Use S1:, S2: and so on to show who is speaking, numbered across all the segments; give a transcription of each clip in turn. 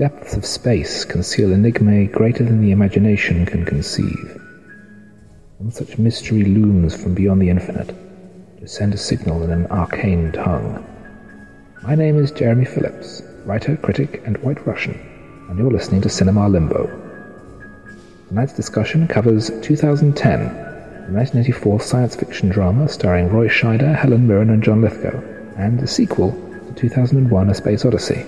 S1: depths of space conceal enigmae greater than the imagination can conceive. One such mystery looms from beyond the infinite to send a signal in an arcane tongue. My name is Jeremy Phillips, writer, critic, and white Russian, and you're listening to Cinema Limbo. Tonight's discussion covers 2010, the 1984 science fiction drama starring Roy Scheider, Helen Mirren, and John Lithgow, and the sequel to 2001 A Space Odyssey.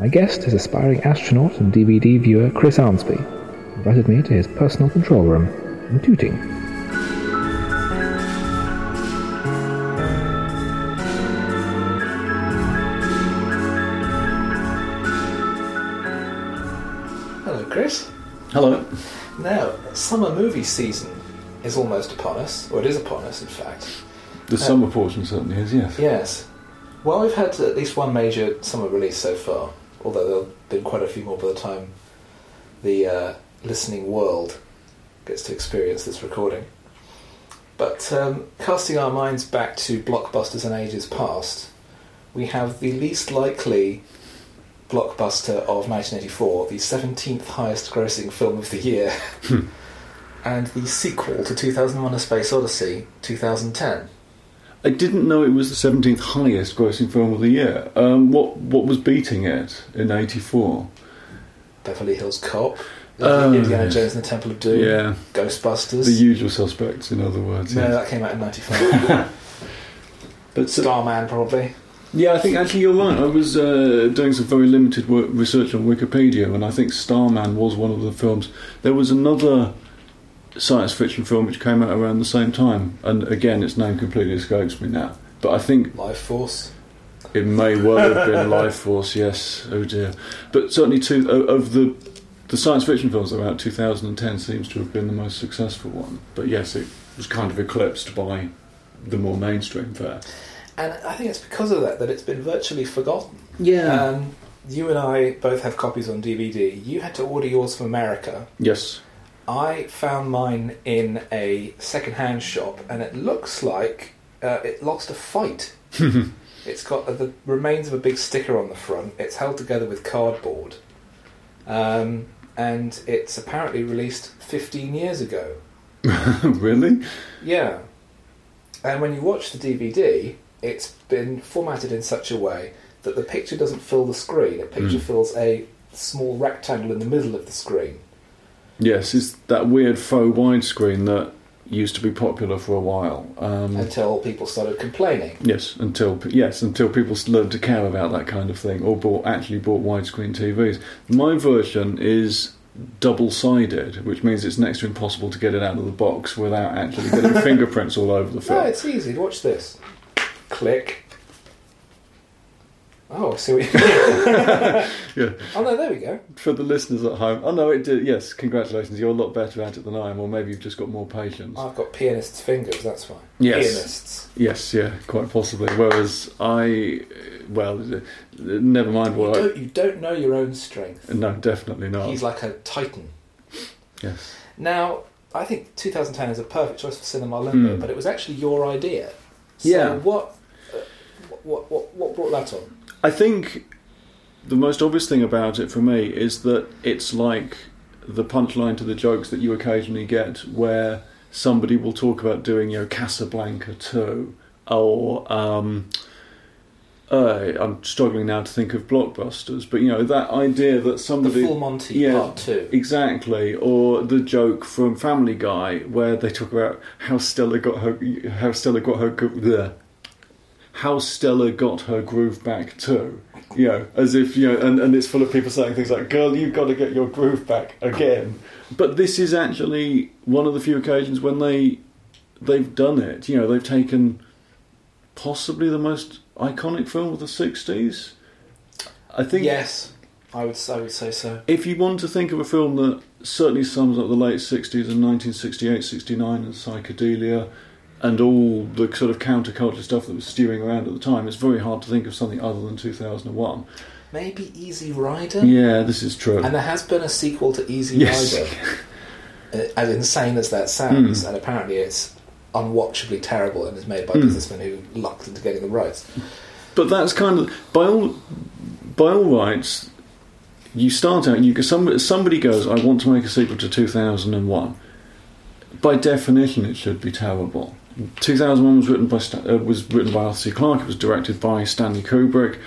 S1: My guest is aspiring astronaut and DVD viewer Chris Arnsby, who invited me to his personal control room in Tooting.
S2: Hello, Chris.
S3: Hello.
S2: Now, summer movie season is almost upon us, or it is upon us, in fact.
S3: The summer portion certainly is, yes.
S2: Yes. Well, we've had at least one major summer release so far, although there'll have been quite a few more by the time the uh, listening world gets to experience this recording. But um, casting our minds back to blockbusters in ages past, we have the least likely blockbuster of 1984, the 17th highest grossing film of the year, and the sequel to 2001 A Space Odyssey, 2010.
S3: I didn't know it was the 17th highest grossing film of the year. Um, what what was beating it in 84?
S2: Beverly Hills Cop,
S3: Oh,
S2: Indiana. Jones and the Temple of Doom,
S3: Yeah,
S2: Ghostbusters.
S3: the usual suspects, in other words.
S2: no,
S3: yes.
S2: that came out in 95.
S3: But
S2: Starman, probably.
S3: yeah, I think actually you're right. I was uh, doing some very limited work, research on Wikipedia, and I think Starman was one of the films. There was another science fiction film which came out around the same time, and again, its name completely escapes me now. But I think
S2: Lifeforce.
S3: It may well have been Lifeforce, yes. Oh dear. But certainly, two o- of the the science fiction films about 2010 seems to have been the most successful one. But yes, it was kind of eclipsed by the more mainstream fare.
S2: And I think it's because of that that it's been virtually forgotten.
S3: Yeah.
S2: Um, you and I both have copies on DVD. You had to order yours from America.
S3: yes.
S2: I found mine in a second-hand shop, and it looks like uh, it lost a fight. it's got the remains of a big sticker on the front. It's held together with cardboard, um, and it's apparently released 15 years ago.
S3: really?
S2: Yeah, and when you watch the DVD, it's been formatted in such a way that the picture doesn't fill the screen. The picture
S3: Mm.
S2: fills a small rectangle in the middle of the screen.
S3: Yes, it's that weird faux widescreen that used to be popular for a while. Um,
S2: Until people started complaining.
S3: Yes, until yes, until people learned to care about that kind of thing, or bought actually bought widescreen TVs. My version is double-sided, which means it's next to impossible to get it out of the box without actually getting fingerprints all over the film.
S2: No, it's easy. Watch this. Click. Oh, see what you
S3: Yeah,
S2: Oh no, there we go.
S3: for the listeners at home, oh no, it did. Yes, congratulations, you're a lot better at it than I am, or maybe you've just got more patience.
S2: I've got pianist's fingers. That's why.
S3: Yes.
S2: Pianists.
S3: Yes, yeah, quite possibly. Whereas I, well, never mind
S2: You
S3: what. I,
S2: don't, you don't know your own strength.
S3: no, definitely not.
S2: He's like a titan.
S3: yes.
S2: Now, I think 2010 is a perfect choice for Cinema Limbo,
S3: Hmm.
S2: but it was actually your idea. So
S3: Yeah.
S2: What, uh, what, what, what brought that on?
S3: I think the most obvious thing about it for me is that it's like the punchline to the jokes that you occasionally get where somebody will talk about doing, you know, Casablanca 2 or. Um, uh, I'm struggling now to think of blockbusters, but you know that idea that somebody The
S2: Full Monty
S3: yeah.
S2: Part Two.
S3: Exactly, or the joke from Family Guy where they talk about how Stella got her, how Stella got her, bleh. How Stella got her groove back too. You know, as if you know, and, and it's full of people saying things like, "Girl, you've got to get your groove back again." But this is actually one of the few occasions when they they've done it. You know, they've taken possibly the most iconic film of the '60s. I think
S2: Yes, I would. I would say so.
S3: if you want to think of a film that certainly sums up the late 60s and 1968 69 and psychedelia and all the sort of counterculture stuff that was stewing around at the time, it's very hard to think of something other than 2001.
S2: Maybe Easy Rider.
S3: Yeah, this is true.
S2: And there has been a sequel to Easy
S3: Yes.
S2: Rider. Uh, As insane as that sounds,
S3: Hmm.
S2: and apparently it's unwatchably terrible and is made by
S3: Hmm.
S2: businessmen who lucked into getting the rights.
S3: But that's kind of by all by all rights. you start out, you somebody, somebody goes, I want to make a sequel to 2001. By definition, it should be terrible. 2001 was written by uh, was written by Arthur C. Clarke. It was directed by Stanley Kubrick.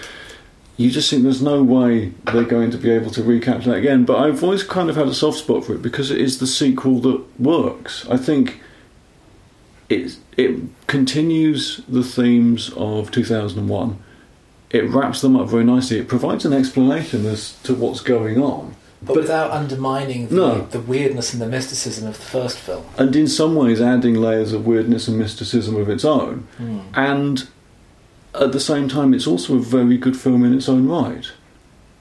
S3: You just think there's no way they're going to be able to recapture that again. But I've always kind of had a soft spot for it because it is the sequel that works. I think it it continues the themes of 2001. It wraps them up very nicely. It provides an explanation as to what's going on.
S2: But, without undermining the,
S3: No.
S2: the weirdness and the mysticism of the first film.
S3: and in some ways adding layers of weirdness and mysticism of its own. And at the same time, it's also a very good film in its own right.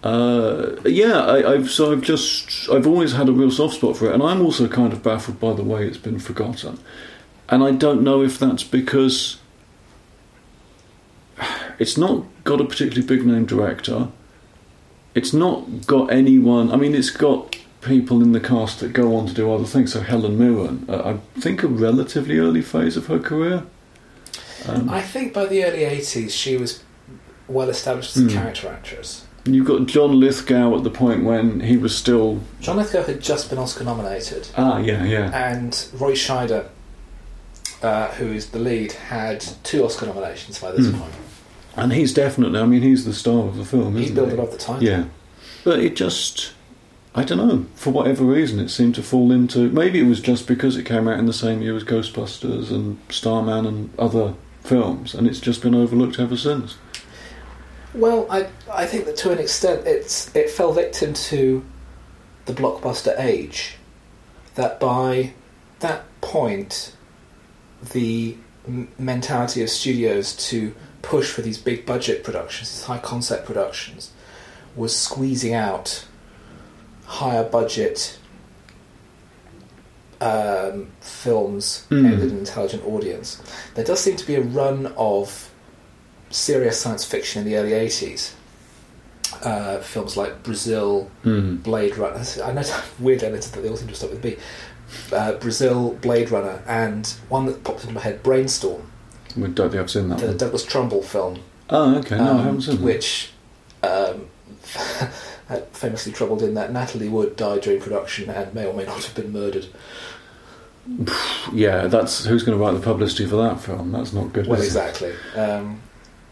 S3: Uh, yeah, I, I've so I've just I've always had a real soft spot for it, and I'm also kind of baffled by the way it's been forgotten. And I don't know if that's because it's not got a particularly big name director. It's not got anyone. I mean, it's got people in the cast that go on to do other things. So Helen Mirren, uh, I think a relatively early phase of her career. Um,
S2: I think by the early 80s she was well established as a
S3: Hmm.
S2: character actress.
S3: You've got John Lithgow at the point when he was still
S2: John Lithgow had just been Oscar nominated,
S3: ah yeah yeah
S2: and Roy Scheider, uh, who is the lead, had two Oscar nominations by this
S3: Hmm.
S2: point.
S3: And he's definitely I mean he's the star of the film
S2: He's
S3: isn't
S2: billed
S3: he?
S2: above the title.
S3: yeah but it just I don't know for whatever reason it seemed to fall into maybe it was just because it came out in the same year as Ghostbusters and Starman and other films and it's just been overlooked ever since
S2: Well, I I think that to an extent it's it fell victim to the blockbuster age. That by that point, the mentality of studios to push for these big budget productions, these high concept productions, was squeezing out higher budget um, films
S3: Mm.
S2: aimed at an intelligent audience. There does seem to be a run of serious science fiction in the early 80s. Uh, films like Brazil,
S3: Hmm.
S2: Blade Runner. I know it's weird edited that they all seem to start with B. Uh, Brazil, Blade Runner, and one that popped into my head, Brainstorm,
S3: we don't think I've seen that
S2: the
S3: one.
S2: Douglas Trumbull film,
S3: oh okay no I
S2: um,
S3: haven't seen
S2: which um, famously troubled in that Natalie Wood died during production and may or may not have been murdered.
S3: yeah that's who's going to write the publicity for that film that's not good
S2: Well, exactly. Um,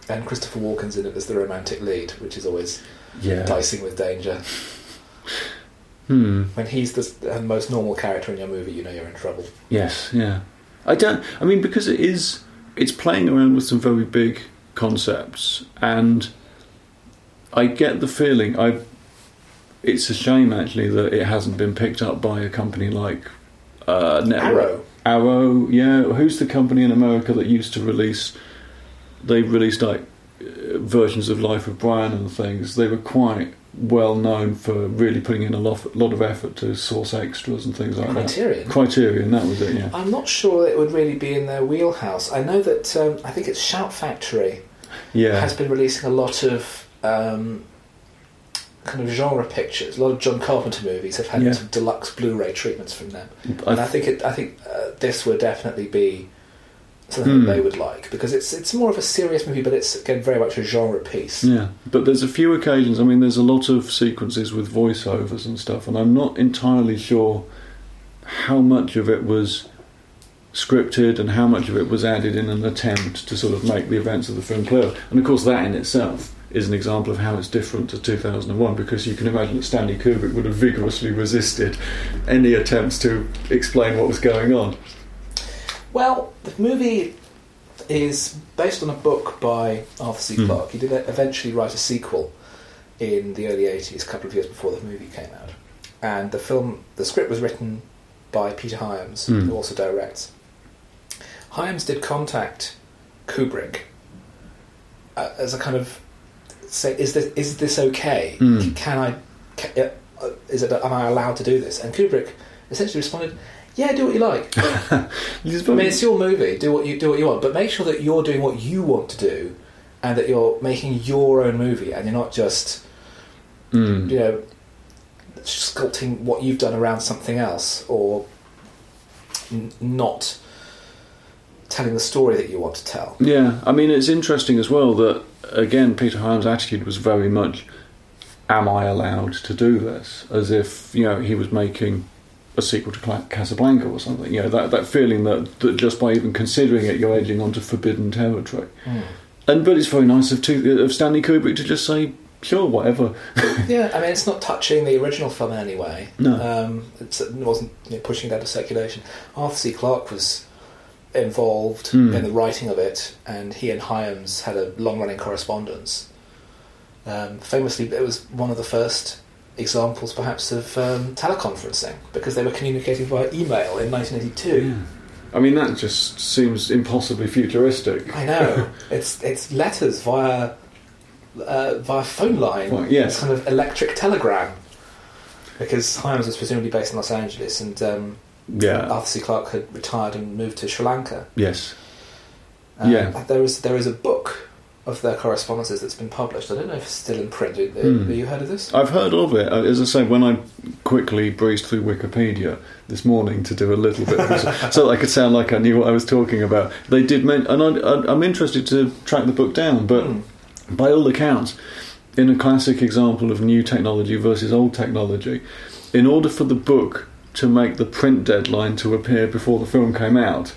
S2: and Christopher Walken's in it as the romantic lead, which is always
S3: yeah
S2: dicing with danger.
S3: hmm
S2: When he's the most normal character in your movie, you know you're in trouble.
S3: Yes, yeah. I don't. I mean, because it is, it's playing around with some very big concepts, and I get the feeling. I. It's a shame actually that it hasn't been picked up by a company like uh, Network.
S2: Arrow.
S3: Arrow, yeah. Who's the company in America that used to release? They released like versions of Life of Brian and things. They were quite well known for really putting in a lot, lot of effort to source extras and things like that.
S2: Criterion.
S3: Criterion, that was it, yeah.
S2: I'm not sure it would really be in their wheelhouse. I know that um, I think it's Shout Factory
S3: Yeah.
S2: has been releasing a lot of um, kind of genre pictures. A lot of John Carpenter movies have had
S3: Yeah.
S2: some deluxe Blu-ray treatments from them,
S3: I-
S2: and I think it, I think uh, this would definitely be something that hmm. they would like because it's it's more of a serious movie, but it's again very much a genre piece.
S3: yeah, but there's a few occasions. I mean, there's a lot of sequences with voiceovers and stuff, and I'm not entirely sure how much of it was scripted and how much of it was added in an attempt to sort of make the events of the film clear. And of course, that in itself is an example of how it's different to 2001 because you can imagine that Stanley Kubrick would have vigorously resisted any attempts to explain what was going on.
S2: Well, the movie is based on a book by Arthur C.
S3: Hmm.
S2: Clarke. He did eventually write a sequel in the early 80s, a couple of years before the movie came out. And the film, the script was written by Peter Hyams,
S3: Hmm.
S2: who also directs. Hyams did contact Kubrick uh, as a kind of say, is this is this okay?
S3: Hmm.
S2: Can I? Can, uh, is it? Am I allowed to do this? And Kubrick essentially responded, "Yeah, do what you like." I mean, it's your movie. Do what you do what you want, but make sure that you're doing what you want to do, and that you're making your own movie, and you're not just
S3: Mm.
S2: you know sculpting what you've done around something else, or n- not telling the story that you want to tell.
S3: Yeah, I mean, it's interesting as well that, again, Peter Hyams' attitude was very much am I allowed to do this? As if you know he was making a sequel to Casablanca or something. You know that that feeling that, that just by even considering it, you're edging onto forbidden territory. And but it's very nice of, two, of Stanley Kubrick to just say, sure, whatever.
S2: Yeah, I mean, it's not touching the original film in any way.
S3: No.
S2: Um, it wasn't you know, pushing it out of circulation. Arthur C. Clarke was involved
S3: Hmm.
S2: in the writing of it, and he and Hyams had a long running correspondence. Um, famously, it was one of the first examples, perhaps, of um, teleconferencing because they were communicating via email in 1982.
S3: I mean, that just seems impossibly futuristic.
S2: I know it's it's letters via uh, via phone line.
S3: Well, yes.
S2: It's kind of electric telegram. Because Hyams was presumably based in Los Angeles, and um,
S3: Yeah.
S2: Arthur C. Clarke had retired and moved to Sri Lanka.
S3: Yes.
S2: Um,
S3: Yeah.
S2: there is there is a book of their correspondences that's been published. I don't know if it's still in print. Have
S3: Hmm.
S2: you heard of this?
S3: I've heard of it. Uh, As I say, when I quickly breezed through Wikipedia this morning to do a little bit, of so I could sound like I knew what I was talking about, they did. Men- and I, I, I'm interested to track the book down, but
S2: Hmm.
S3: by all accounts, in a classic example of new technology versus old technology, in order for the book to make the print deadline to appear before the film came out,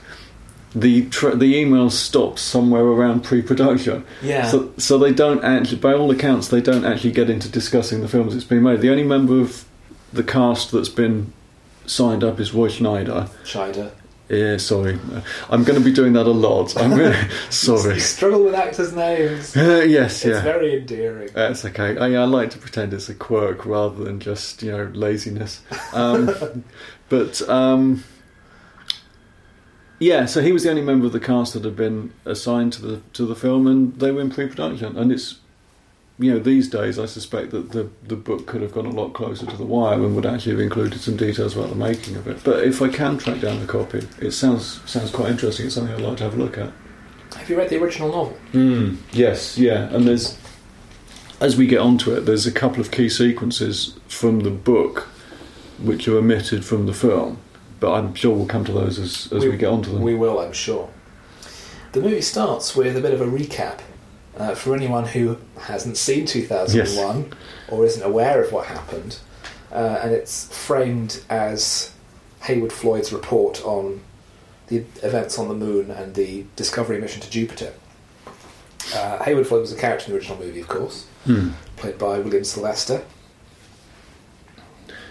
S3: the tr the email stopped somewhere around pre-production.
S2: Yeah.
S3: So, so they don't actually, by all accounts, they don't actually get into discussing the films that's been made. The only member of the cast that's been signed up is Roy Schneider.
S2: Schneider.
S3: Yeah, sorry, I'm going to be doing that a lot. I'm really sorry.
S2: You struggle with actors' names.
S3: Uh, yes,
S2: It's
S3: yeah.
S2: very endearing.
S3: That's okay. I, I like to pretend it's a quirk rather than just you know laziness. Um, but um, yeah, so he was the only member of the cast that had been assigned to the to the film, and they were in pre-production. And it's you know these days, I suspect that the the book could have gone a lot closer to the wire and would actually have included some details about the making of it. But if I can track down the copy, it sounds sounds quite interesting. It's something I'd like to have a look at.
S2: Have you read the original novel?
S3: Mm, yes, yeah, and there's as we get onto it, there's a couple of key sequences from the book which are omitted from the film, but I'm sure we'll come to those as, as we, get onto them.
S2: We will, I'm sure. The movie starts with a bit of a recap uh, for anyone who hasn't seen 2001 or isn't aware of what happened, uh, and it's framed as Heywood Floyd's report on the events on the moon and the Discovery mission to Jupiter. Uh, Heywood Floyd was a character in the original movie, of course,
S3: Hmm.
S2: played by William Sylvester.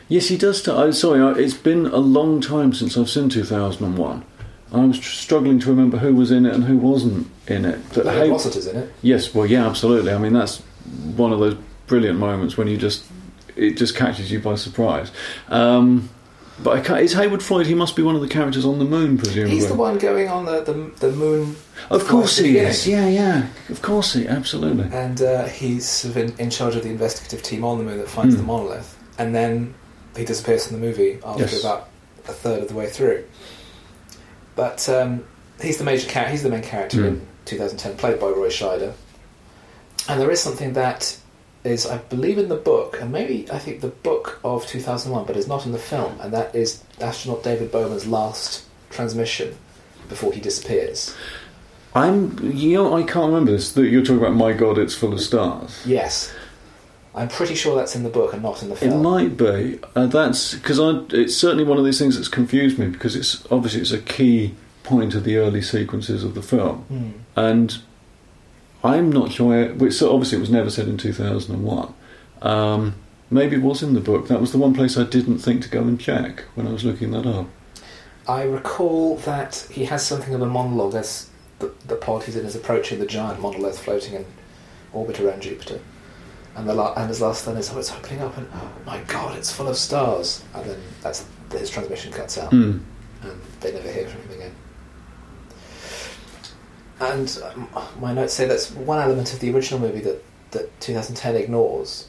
S3: Yes, he does. T- I'm sorry, I, it's been a long time since I've seen 2001. I was struggling to remember who was in it and who wasn't in it. But
S2: Rossiter's in it.
S3: Yes, well, yeah, absolutely. I mean, that's one of those brilliant moments when you just it just catches you by surprise. Um, but I can't, is Heywood Floyd? He must be one of the characters on the moon, presumably.
S2: He's the one going on the, the, the moon.
S3: Of course he is. Yeah, yeah. Of course he. Absolutely.
S2: and uh, he's sort of in, in charge of the investigative team on the moon that finds
S3: Hmm.
S2: the monolith, and then he disappears from the movie after
S3: Yes.
S2: about a third of the way through. But um, he's the major character. He's the main character
S3: Hmm.
S2: in 2010, played by Roy Scheider. And there is something that is, I believe, in the book, and maybe I think the book of 2001, but is not in the film, and that is astronaut David Bowman's last transmission before he disappears.
S3: I'm. You know, I can't remember this. That You're talking about. My God, it's full of stars.
S2: Yes. I'm pretty sure that's in the book and not in the film.
S3: It might be. Uh, that's because I. It's certainly one of these things that's confused me because it's obviously it's a key point of the early sequences of the film,
S2: Hmm.
S3: and I'm not sure. Which so obviously it was never said in 2001. Um, maybe it was in the book. That was the one place I didn't think to go and check when I was looking that up.
S2: I recall that he has something of a monologue as the, the pod he's in is approaching the giant monolith floating in orbit around Jupiter. And, the la- and his last line is, oh, it's opening up, and oh my god, it's full of stars. And then that's his transmission cuts out,
S3: Hmm.
S2: and they never hear from him again. And um, my notes say that's one element of the original movie that, that 2010 ignores.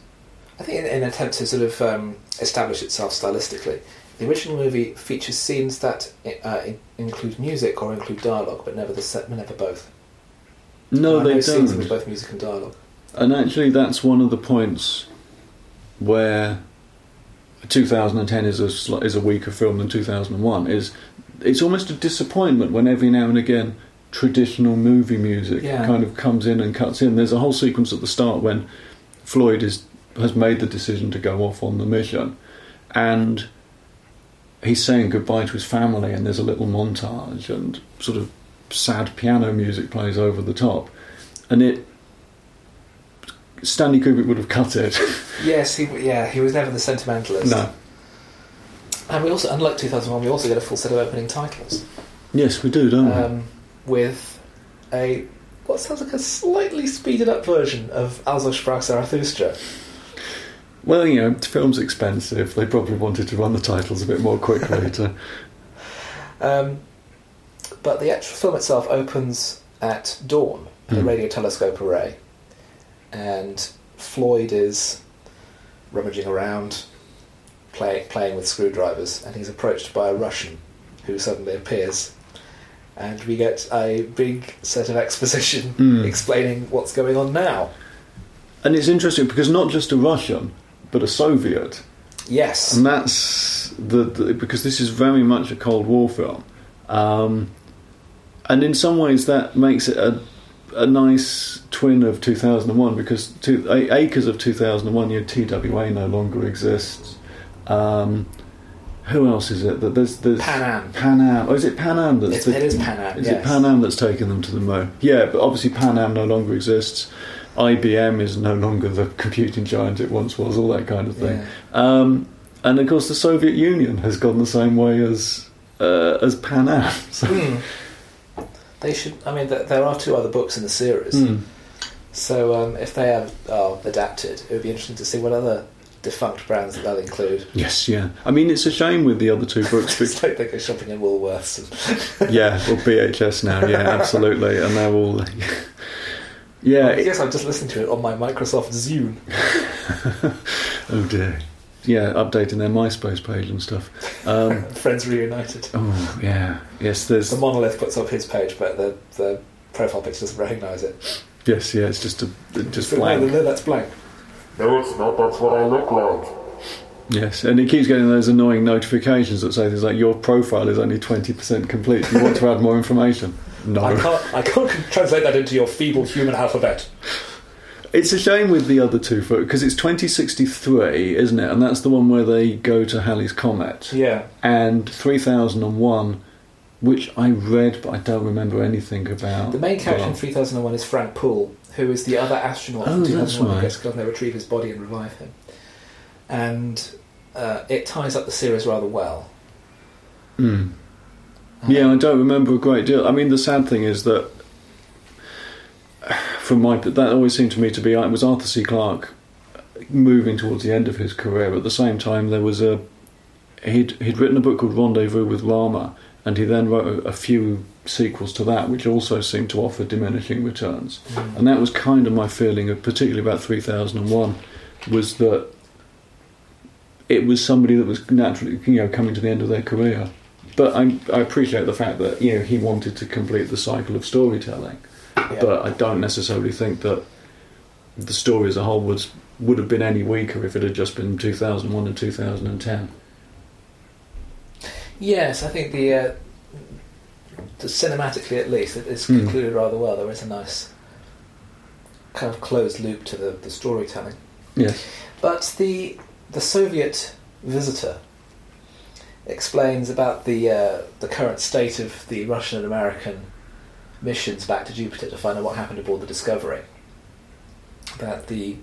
S2: I think in, in an attempt to sort of um, establish itself stylistically, the original movie features scenes that uh, include music or include dialogue, but never the set, never both.
S3: No, they
S2: know scenes with both music and dialogue.
S3: And actually, that's one of the points where 2010 is a is a weaker film than 2001. Is it's almost a disappointment when every now and again traditional movie music
S2: Yeah.
S3: kind of comes in and cuts in. There's a whole sequence at the start when Floyd is has made the decision to go off on the mission, and he's saying goodbye to his family, and there's a little montage and sort of sad piano music plays over the top, and it. Stanley Kubrick would have cut it.
S2: Yes, he yeah he was never the sentimentalist.
S3: no.
S2: And we also, unlike 2001, we also get a full set of opening titles
S3: Yes, we do, don't we?
S2: um, with a what sounds like a slightly speeded up version of Also sprach Zarathustra.
S3: Well, you know, the film's expensive. They probably wanted to run the titles a bit more quickly. to,
S2: Um, but the actual film itself opens at dawn at a
S3: Hmm.
S2: radio telescope array, and Floyd is rummaging around, play, playing with screwdrivers, and he's approached by a Russian who suddenly appears. And we get a big set of exposition
S3: Hmm.
S2: explaining what's going on now.
S3: and it's interesting because not just a Russian, but a Soviet,
S2: Yes.
S3: and that's the, the because this is very much a Cold War film, um, and in some ways that makes it a a nice twin of 2001 because two, A- Acres of 2001, you know, TWA no longer exists. Um, who else is it? That there's there's
S2: Pan Am.
S3: Pan Am. Oh, is it Pan Am that's
S2: It's,
S3: the-
S2: it is Pan Am.
S3: Is
S2: yes.
S3: it Pan Am that's taken them to the moon? Yeah, but obviously Pan Am no longer exists. IBM is no longer the computing giant it once was. All that kind of thing.
S2: Yeah.
S3: Um, and of course, the Soviet Union has gone the same way as uh, as Pan Am. So,
S2: Hmm. They should. I mean, th- there are two other books in the series.
S3: Hmm.
S2: So um, if they are, are adapted, it would be interesting to see what other defunct brands that they'll include.
S3: Yes, yeah. I mean, it's a shame with the other two books.
S2: it's
S3: Because,
S2: like they go shopping in Woolworths. And
S3: yeah, or BHS now. Yeah, absolutely. And they're all. yeah. it-
S2: yes, I'm just listening to it on my Microsoft Zune.
S3: oh dear. Yeah, updating their MySpace page and stuff. Um,
S2: Friends reunited.
S3: oh yeah. Yes, there's.
S2: The monolith puts up his page, but the the profile picture doesn't recognise it.
S3: Yes, yeah. It's just a just
S2: So, no,
S3: blank.
S2: no, that's blank.
S4: No, it's not. That's what I look like.
S3: Yes, and it keeps getting those annoying notifications that say things like your profile is only twenty percent complete. Do you want to add more information? No.
S2: I can't. I can't translate that into your feeble human alphabet.
S3: It's a shame with the other two because it's twenty sixty three, isn't it? And that's the one where they go to Halley's Comet.
S2: Yeah.
S3: And three thousand and one, which I read but I don't remember anything about.
S2: The main character in 3001 is Frank Poole, who is the other astronaut
S3: Oh,
S2: from
S3: that's
S2: 2001 who
S3: right.
S2: gets and they retrieve his body and revive him. And uh, it ties up the series rather well.
S3: mm.
S2: Um,
S3: Yeah, I don't remember a great deal. I mean, the sad thing is that, from my that always seemed to me to be it was Arthur C. Clarke moving towards the end of his career. At the same time, there was a he'd he'd written a book called Rendezvous with Rama, and he then wrote a, a few sequels to that, which also seemed to offer diminishing returns.
S2: Mm.
S3: And that was kind of my feeling, of, particularly about 3001, was that it was somebody that was naturally, you know, coming to the end of their career. But I, I appreciate the fact that you know he wanted to complete the cycle of storytelling.
S2: Yeah.
S3: But I don't necessarily think that the story as a whole was would have been any weaker if it had just been 2001 and 2010.
S2: Yes, I think the, uh, the cinematically at least it is
S3: Hmm.
S2: concluded rather well. There is a nice kind of closed loop to the, the storytelling.
S3: Yes.
S2: But the the Soviet visitor explains about the uh, the current state of the Russian and American missions back to Jupiter to find out what happened aboard the Discovery. That the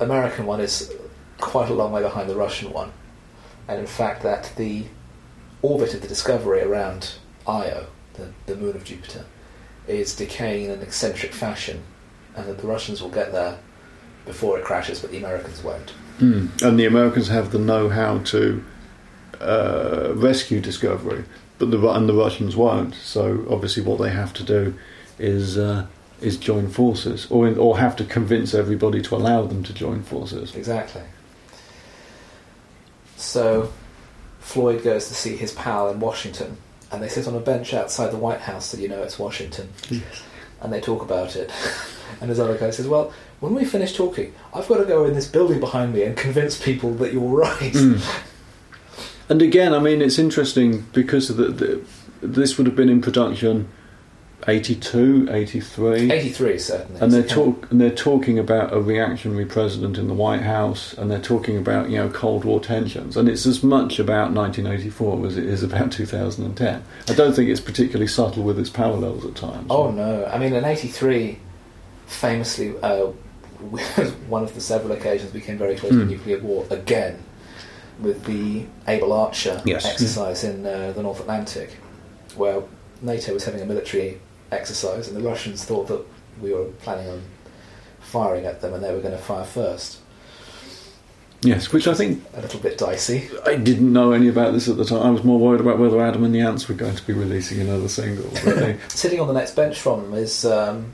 S2: American one is quite a long way behind the Russian one, and in fact that the orbit of the Discovery around Io, the, the moon of Jupiter, is decaying in an eccentric fashion, and that the Russians will get there before it crashes, but the Americans won't.
S3: Mm. And the Americans have the know-how to uh, rescue Discovery, but the and the Russians won't. So obviously, what they have to do is uh, is join forces, or or have to convince everybody to allow them to join forces.
S2: Exactly. So Floyd goes to see his pal in Washington, and they sit on a bench outside the White House so you know it's Washington. Yes. And they talk about it. and his other guy says, Well, when we finish talking, I've got to go in this building behind me and convince people that you're right.
S3: Mm. And again, I mean, it's interesting because of the, the, this would have been in production 82, 83.
S2: 83 certainly.
S3: and they're
S2: It's kind of-
S3: talk and they're talking about a reactionary president in the White House, and they're talking about you know Cold War tensions, and it's as much about 1984 as it is about 2010. I don't think it's particularly subtle with its parallels at times.
S2: Oh no! I mean, in '83, famously, uh, one of the several occasions became very close to
S3: Hmm.
S2: nuclear war again, with the Able Archer
S3: Yes.
S2: exercise in uh, the North Atlantic, where NATO was having a military exercise, and the Russians thought that we were planning on firing at them, and they were going to fire first.
S3: yes, which I think
S2: A little bit dicey.
S3: I didn't know any about this at the time. I was more worried about whether Adam and the Ants were going to be releasing another single. But they,
S2: Sitting on the next bench from them is um,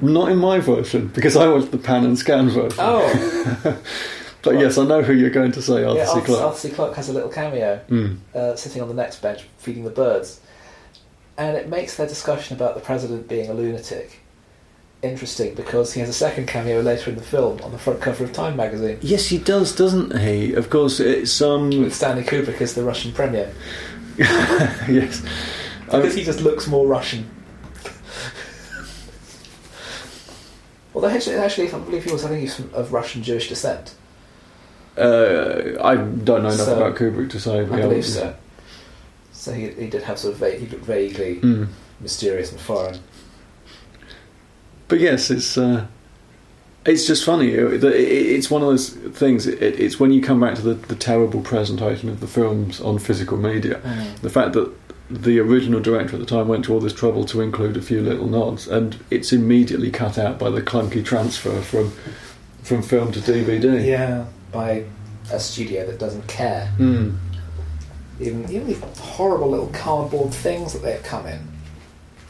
S3: not in my version because I watched the pan and scan version.
S2: oh
S3: but yes, I know who you're going to say, Arthur
S2: yeah,
S3: C.
S2: Arthur,
S3: Clarke.
S2: Arthur C. Clarke has a little cameo.
S3: Mm.
S2: uh, sitting on the next bench feeding the birds. And it makes their discussion about the president being a lunatic interesting because he has a second cameo later in the film on the front cover of Time magazine
S3: Yes, he does, doesn't he? Of course, it's um.
S2: with Stanley Kubrick as the Russian premier
S3: yes.
S2: because he just looks more Russian. Although actually, actually, I believe he was, I think he's from, of Russian Jewish descent.
S3: Uh, I don't know enough
S2: So-
S3: about Kubrick to say.
S2: I believe so. So he, he did have sort of va- he looked vaguely
S3: Mm.
S2: mysterious and foreign.
S3: But yes, it's uh, it's just funny. It- it- It's one of those things. It, it's when you come back to the, the terrible presentation of the films on physical media. The fact that the original director at the time went to all this trouble to include a few little nods, and it's immediately cut out by the clunky transfer from from film to DVD.
S2: Yeah, by a studio that doesn't care.
S3: Mm.
S2: Even, even these horrible little cardboard things that they've come in.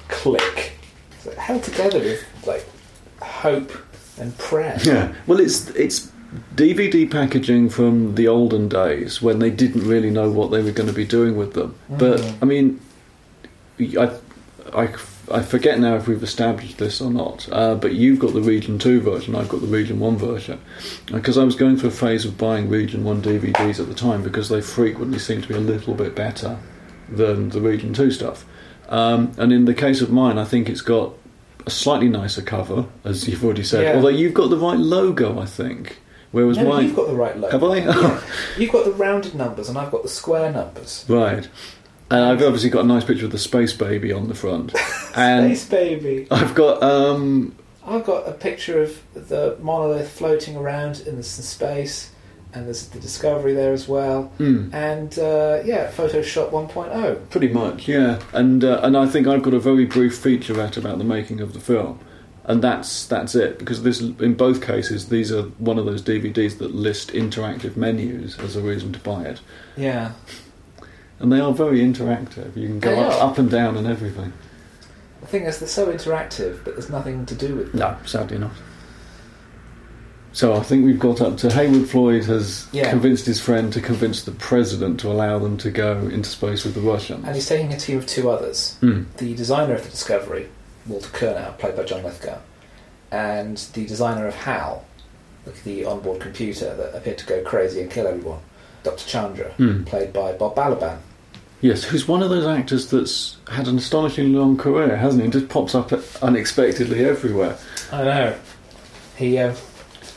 S2: Click. So held together with like hope and prayer.
S3: Yeah. Well, it's it's DVD packaging from the olden days when they didn't really know what they were going to be doing with them. But
S2: Mm.
S3: I mean, I, I, I forget now if we've established this or not. Uh, but you've got the Region Two version. I've got the Region One version. Because I was going through a phase of buying Region One DVDs at the time because they frequently seem to be a little bit better than the Region Two stuff. Um, and in the case of mine, I think it's got a slightly nicer cover, as you've already said.
S2: Yeah.
S3: Although you've got the right logo, I think. Whereas
S2: No,
S3: mine,
S2: you've got the right logo.
S3: have I?
S2: Yeah. You've got the rounded numbers and I've got the square numbers.
S3: right. And I've obviously got a nice picture of the space baby on the front, and
S2: Space baby.
S3: I've got um,
S2: I've got a picture of the monolith floating around in the s- space, and there's the Discovery there as well.
S3: hmm,
S2: And uh, yeah, Photoshop oh. 1.0.
S3: pretty much, yeah. And uh, and I think I've got a very brief featurette about the making of the film, and that's that's it. Because this, in both cases, these are one of those DVDs that list interactive menus as a reason to buy it,
S2: Yeah.
S3: And they are very interactive. You can go
S2: They
S3: up,
S2: are.
S3: up and down and everything.
S2: The thing is, they're so interactive, but there's nothing to do with them.
S3: No, sadly not. So I think we've got up to Heywood Floyd has
S2: Yeah.
S3: convinced his friend to convince the president to allow them to go into space with the Russians.
S2: And he's taking a team of two others.
S3: Hmm.
S2: The designer of the Discovery, Walter Curnow, played by John Lithgow, and the designer of HAL, like the onboard computer that appeared to go crazy and kill everyone, Dr. Chandra,
S3: Hmm.
S2: played by Bob Balaban.
S3: Yes, who's one of those actors that's had an astonishingly long career, hasn't he? Just pops up unexpectedly everywhere.
S2: I know. He um,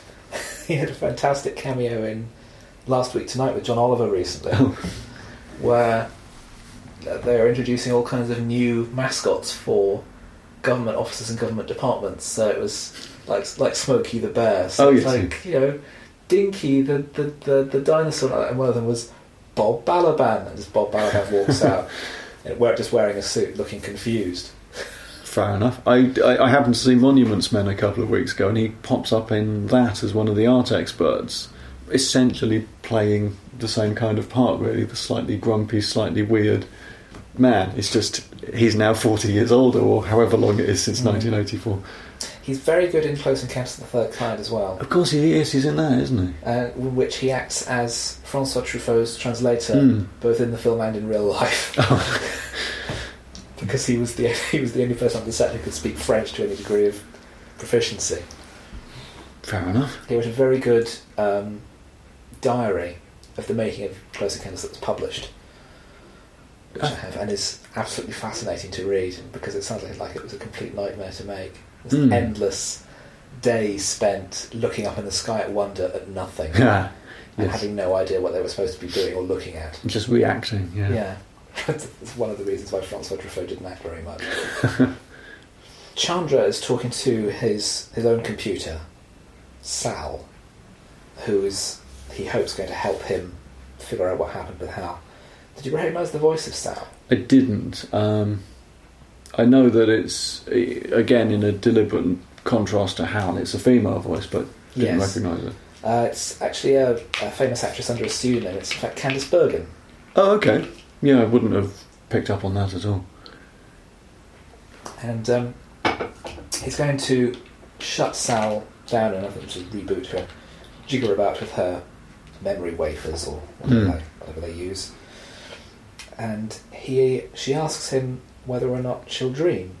S2: he had a fantastic cameo in Last Week Tonight with John Oliver recently, where uh, they are introducing all kinds of new mascots for government offices and government departments. So it was like like Smokey the Bear. So
S3: Oh,
S2: it's
S3: yes,
S2: like you know, Dinky the the, the, the dinosaur, and one of them was Bob Balaban, and just Bob Balaban walks out, just wearing a suit, looking confused.
S3: Fair enough. I, I, I happened to see Monuments Men a couple of weeks ago, and he pops up in that as one of the art experts, essentially playing the same kind of part, really, the slightly grumpy, slightly weird man. It's just he's now 40 years older, or however long it is since
S2: Mm.
S3: 1984.
S2: He's very good in Close Encounters of the Third Kind as well.
S3: Of course he is, he's in that, isn't he?
S2: uh, which he acts as Francois Truffaut's translator,
S3: Hmm.
S2: both in the film and in real life. because he was the he was the only person on the set who could speak French to any degree of proficiency.
S3: Fair enough.
S2: He wrote a very good um, diary of the making of Close Encounters that was published. which I have, and is absolutely fascinating to read because it sounds like, like it was a complete nightmare to make. This
S3: Mm.
S2: endless days spent looking up in the sky at wonder at nothing
S3: Yeah.
S2: and
S3: Yes.
S2: having no idea what they were supposed to be doing or looking at.
S3: Just reacting. Yeah.
S2: Yeah. it's one of the reasons why Francois Truffaut didn't act very much. Chandra is talking to his his own computer, Sal, who is he hopes going to help him figure out what happened with Hal. Did you recognise the voice of Sal?
S3: I didn't. Um, I know that it's again in a deliberate contrast to Hal. It's a female voice, but didn't
S2: Yes.
S3: recognise it.
S2: Uh, it's actually a, a famous actress under a pseudonym. It's in fact Candice Bergen.
S3: Oh, okay. Yeah, I wouldn't have picked up on that at all.
S2: And um, he's going to shut Sal down and I think just reboot her, jigger about with her memory wafers or whatever,
S3: Hmm.
S2: they, whatever they use. And he, she asks him whether or not she'll dream.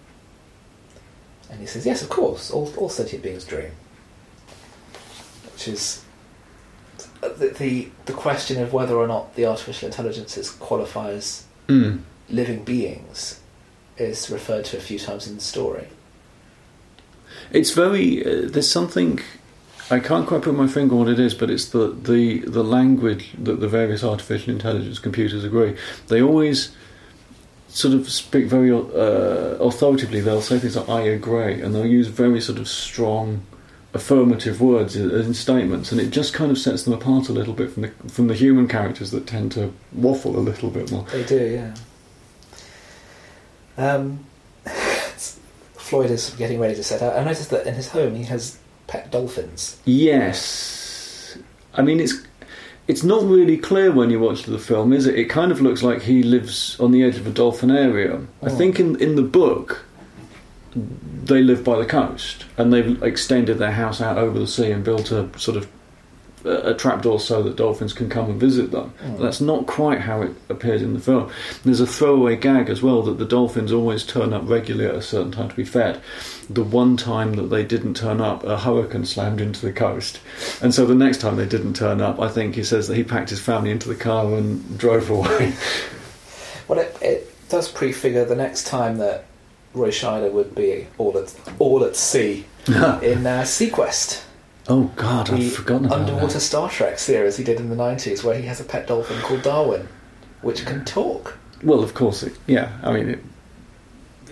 S2: And he says, yes, of course, all, all sentient beings dream. Which is the, the, the question of whether or not the artificial intelligences qualify as
S3: Mm.
S2: living beings is referred to a few times in the story.
S3: It's very. Uh, there's something. I can't quite put my finger on what it is, but it's the, the, the language that the various artificial intelligence computers agree. They always sort of speak very uh, authoritatively. They'll say things like "I agree," and they'll use very sort of strong affirmative words in, in statements, and it just kind of sets them apart a little bit from the from the human characters that tend to waffle a little bit more.
S2: They do, yeah. Um, Floyd is getting ready to set out. I noticed that in his home he has pet dolphins.
S3: Yes, I mean it's it's not really clear when you watch the film, is it? It kind of looks like he lives on the edge of a dolphinarium. I
S2: Oh.
S3: think in in the book they live by the coast and they've extended their house out over the sea and built a sort of a, trapdoor so that dolphins can come and visit them.
S2: Mm.
S3: That's not quite how it appears in the film. There's a throwaway gag as well that the dolphins always turn up regularly at a certain time to be fed. The one time that they didn't turn up, a hurricane slammed into the coast. And so the next time they didn't turn up, I think he says that he packed his family into the car and drove away.
S2: Well, it, it does prefigure the next time that Roy Scheider would be all at all at sea in uh, seaQuest,
S3: oh God, I've forgotten about
S2: underwater
S3: that.
S2: Star Trek series he did in the nineties, where he has a pet dolphin called Darwin, which can talk.
S3: Well, of course, it, yeah. I mean, it,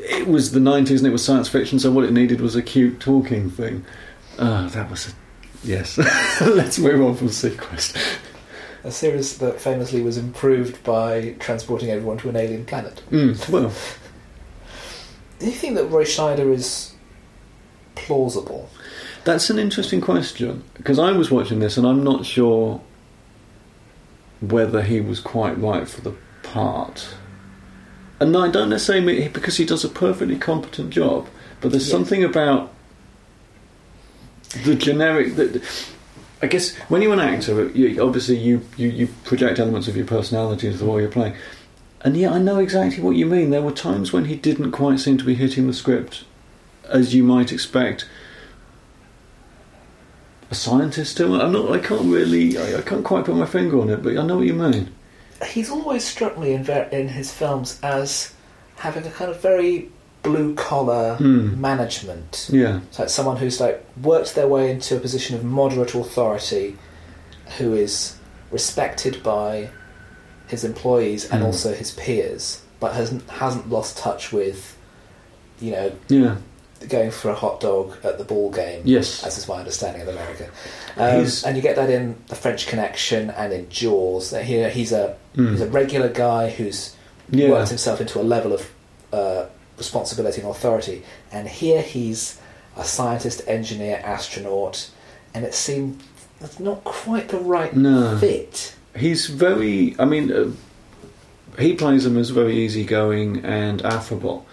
S3: it was the 90s and it was science fiction, so what it needed was a cute talking thing. Ah, that was a. Yes. Let's move on from seaQuest.
S2: A series that famously was improved by transporting everyone to an alien planet.
S3: Mm, well,
S2: Do you think that Roy Schneider is plausible?
S3: that's an interesting question because I was watching this and I'm not sure whether he was quite right for the part. And I don't necessarily mean because he does a perfectly competent job, but there's
S2: Yes.
S3: something about the generic. that. I guess when you're an actor, you, obviously you, you, you project elements of your personality into the role you're playing. And yeah, I know exactly what you mean. There were times when he didn't quite seem to be hitting the script as you might expect a scientist to. I'm not. I can't really. I, I can't quite put my finger on it, but I know what you mean.
S2: He's always struck me in, ver- in his films as having a kind of very blue collar
S3: Hmm.
S2: management.
S3: Yeah.
S2: It's like someone who's like worked their way into a position of moderate authority, who is respected by his employees and
S3: Mm.
S2: also his peers, but hasn't hasn't lost touch with, you know,
S3: Yeah.
S2: going for a hot dog at the ball game.
S3: Yes.
S2: as is my understanding of America. Um, and you get that in The French Connection and in Jaws. Here, he's a
S3: Mm.
S2: he's a regular guy who's
S3: Yeah.
S2: worked himself into a level of uh, responsibility and authority. And here he's a scientist, engineer, astronaut, and it seemed that's not quite the right
S3: No.
S2: fit.
S3: He's very. I mean, uh, he plays him as very easygoing and affable.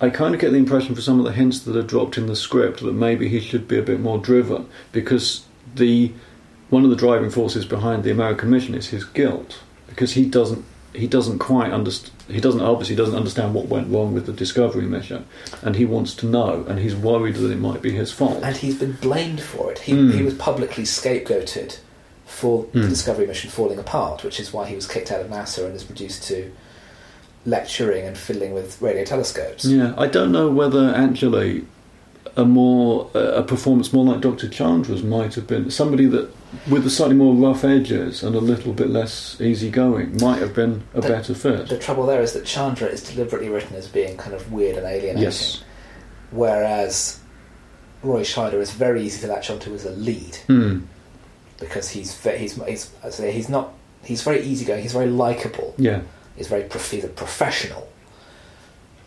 S3: I kind of get the impression from some of the hints that are dropped in the script that maybe he should be a bit more driven because the one of the driving forces behind the American mission is his guilt because he doesn't he doesn't quite understand he doesn't obviously doesn't understand what went wrong with the discovery mission and he wants to know and he's worried that it might be his fault
S2: And he's been blamed for it. He,
S3: Mm.
S2: he was publicly scapegoated for the
S3: Mm.
S2: Discovery mission falling apart, which is why he was kicked out of NASA and is reduced to lecturing and fiddling with radio telescopes.
S3: Yeah, I don't know whether actually a more a performance more like Dr. Chandra's might have been somebody that with the slightly more rough edges and a little bit less easygoing might have been a
S2: The-
S3: better fit.
S2: The trouble there is that Chandra is deliberately written as being kind of weird and alienating.
S3: Yes.
S2: Whereas Roy Scheider is very easy to latch onto as a lead
S3: Hmm.
S2: because he's he's he's I say he's not he's very easygoing. He's very likable.
S3: Yeah.
S2: He's very prof- he's a professional,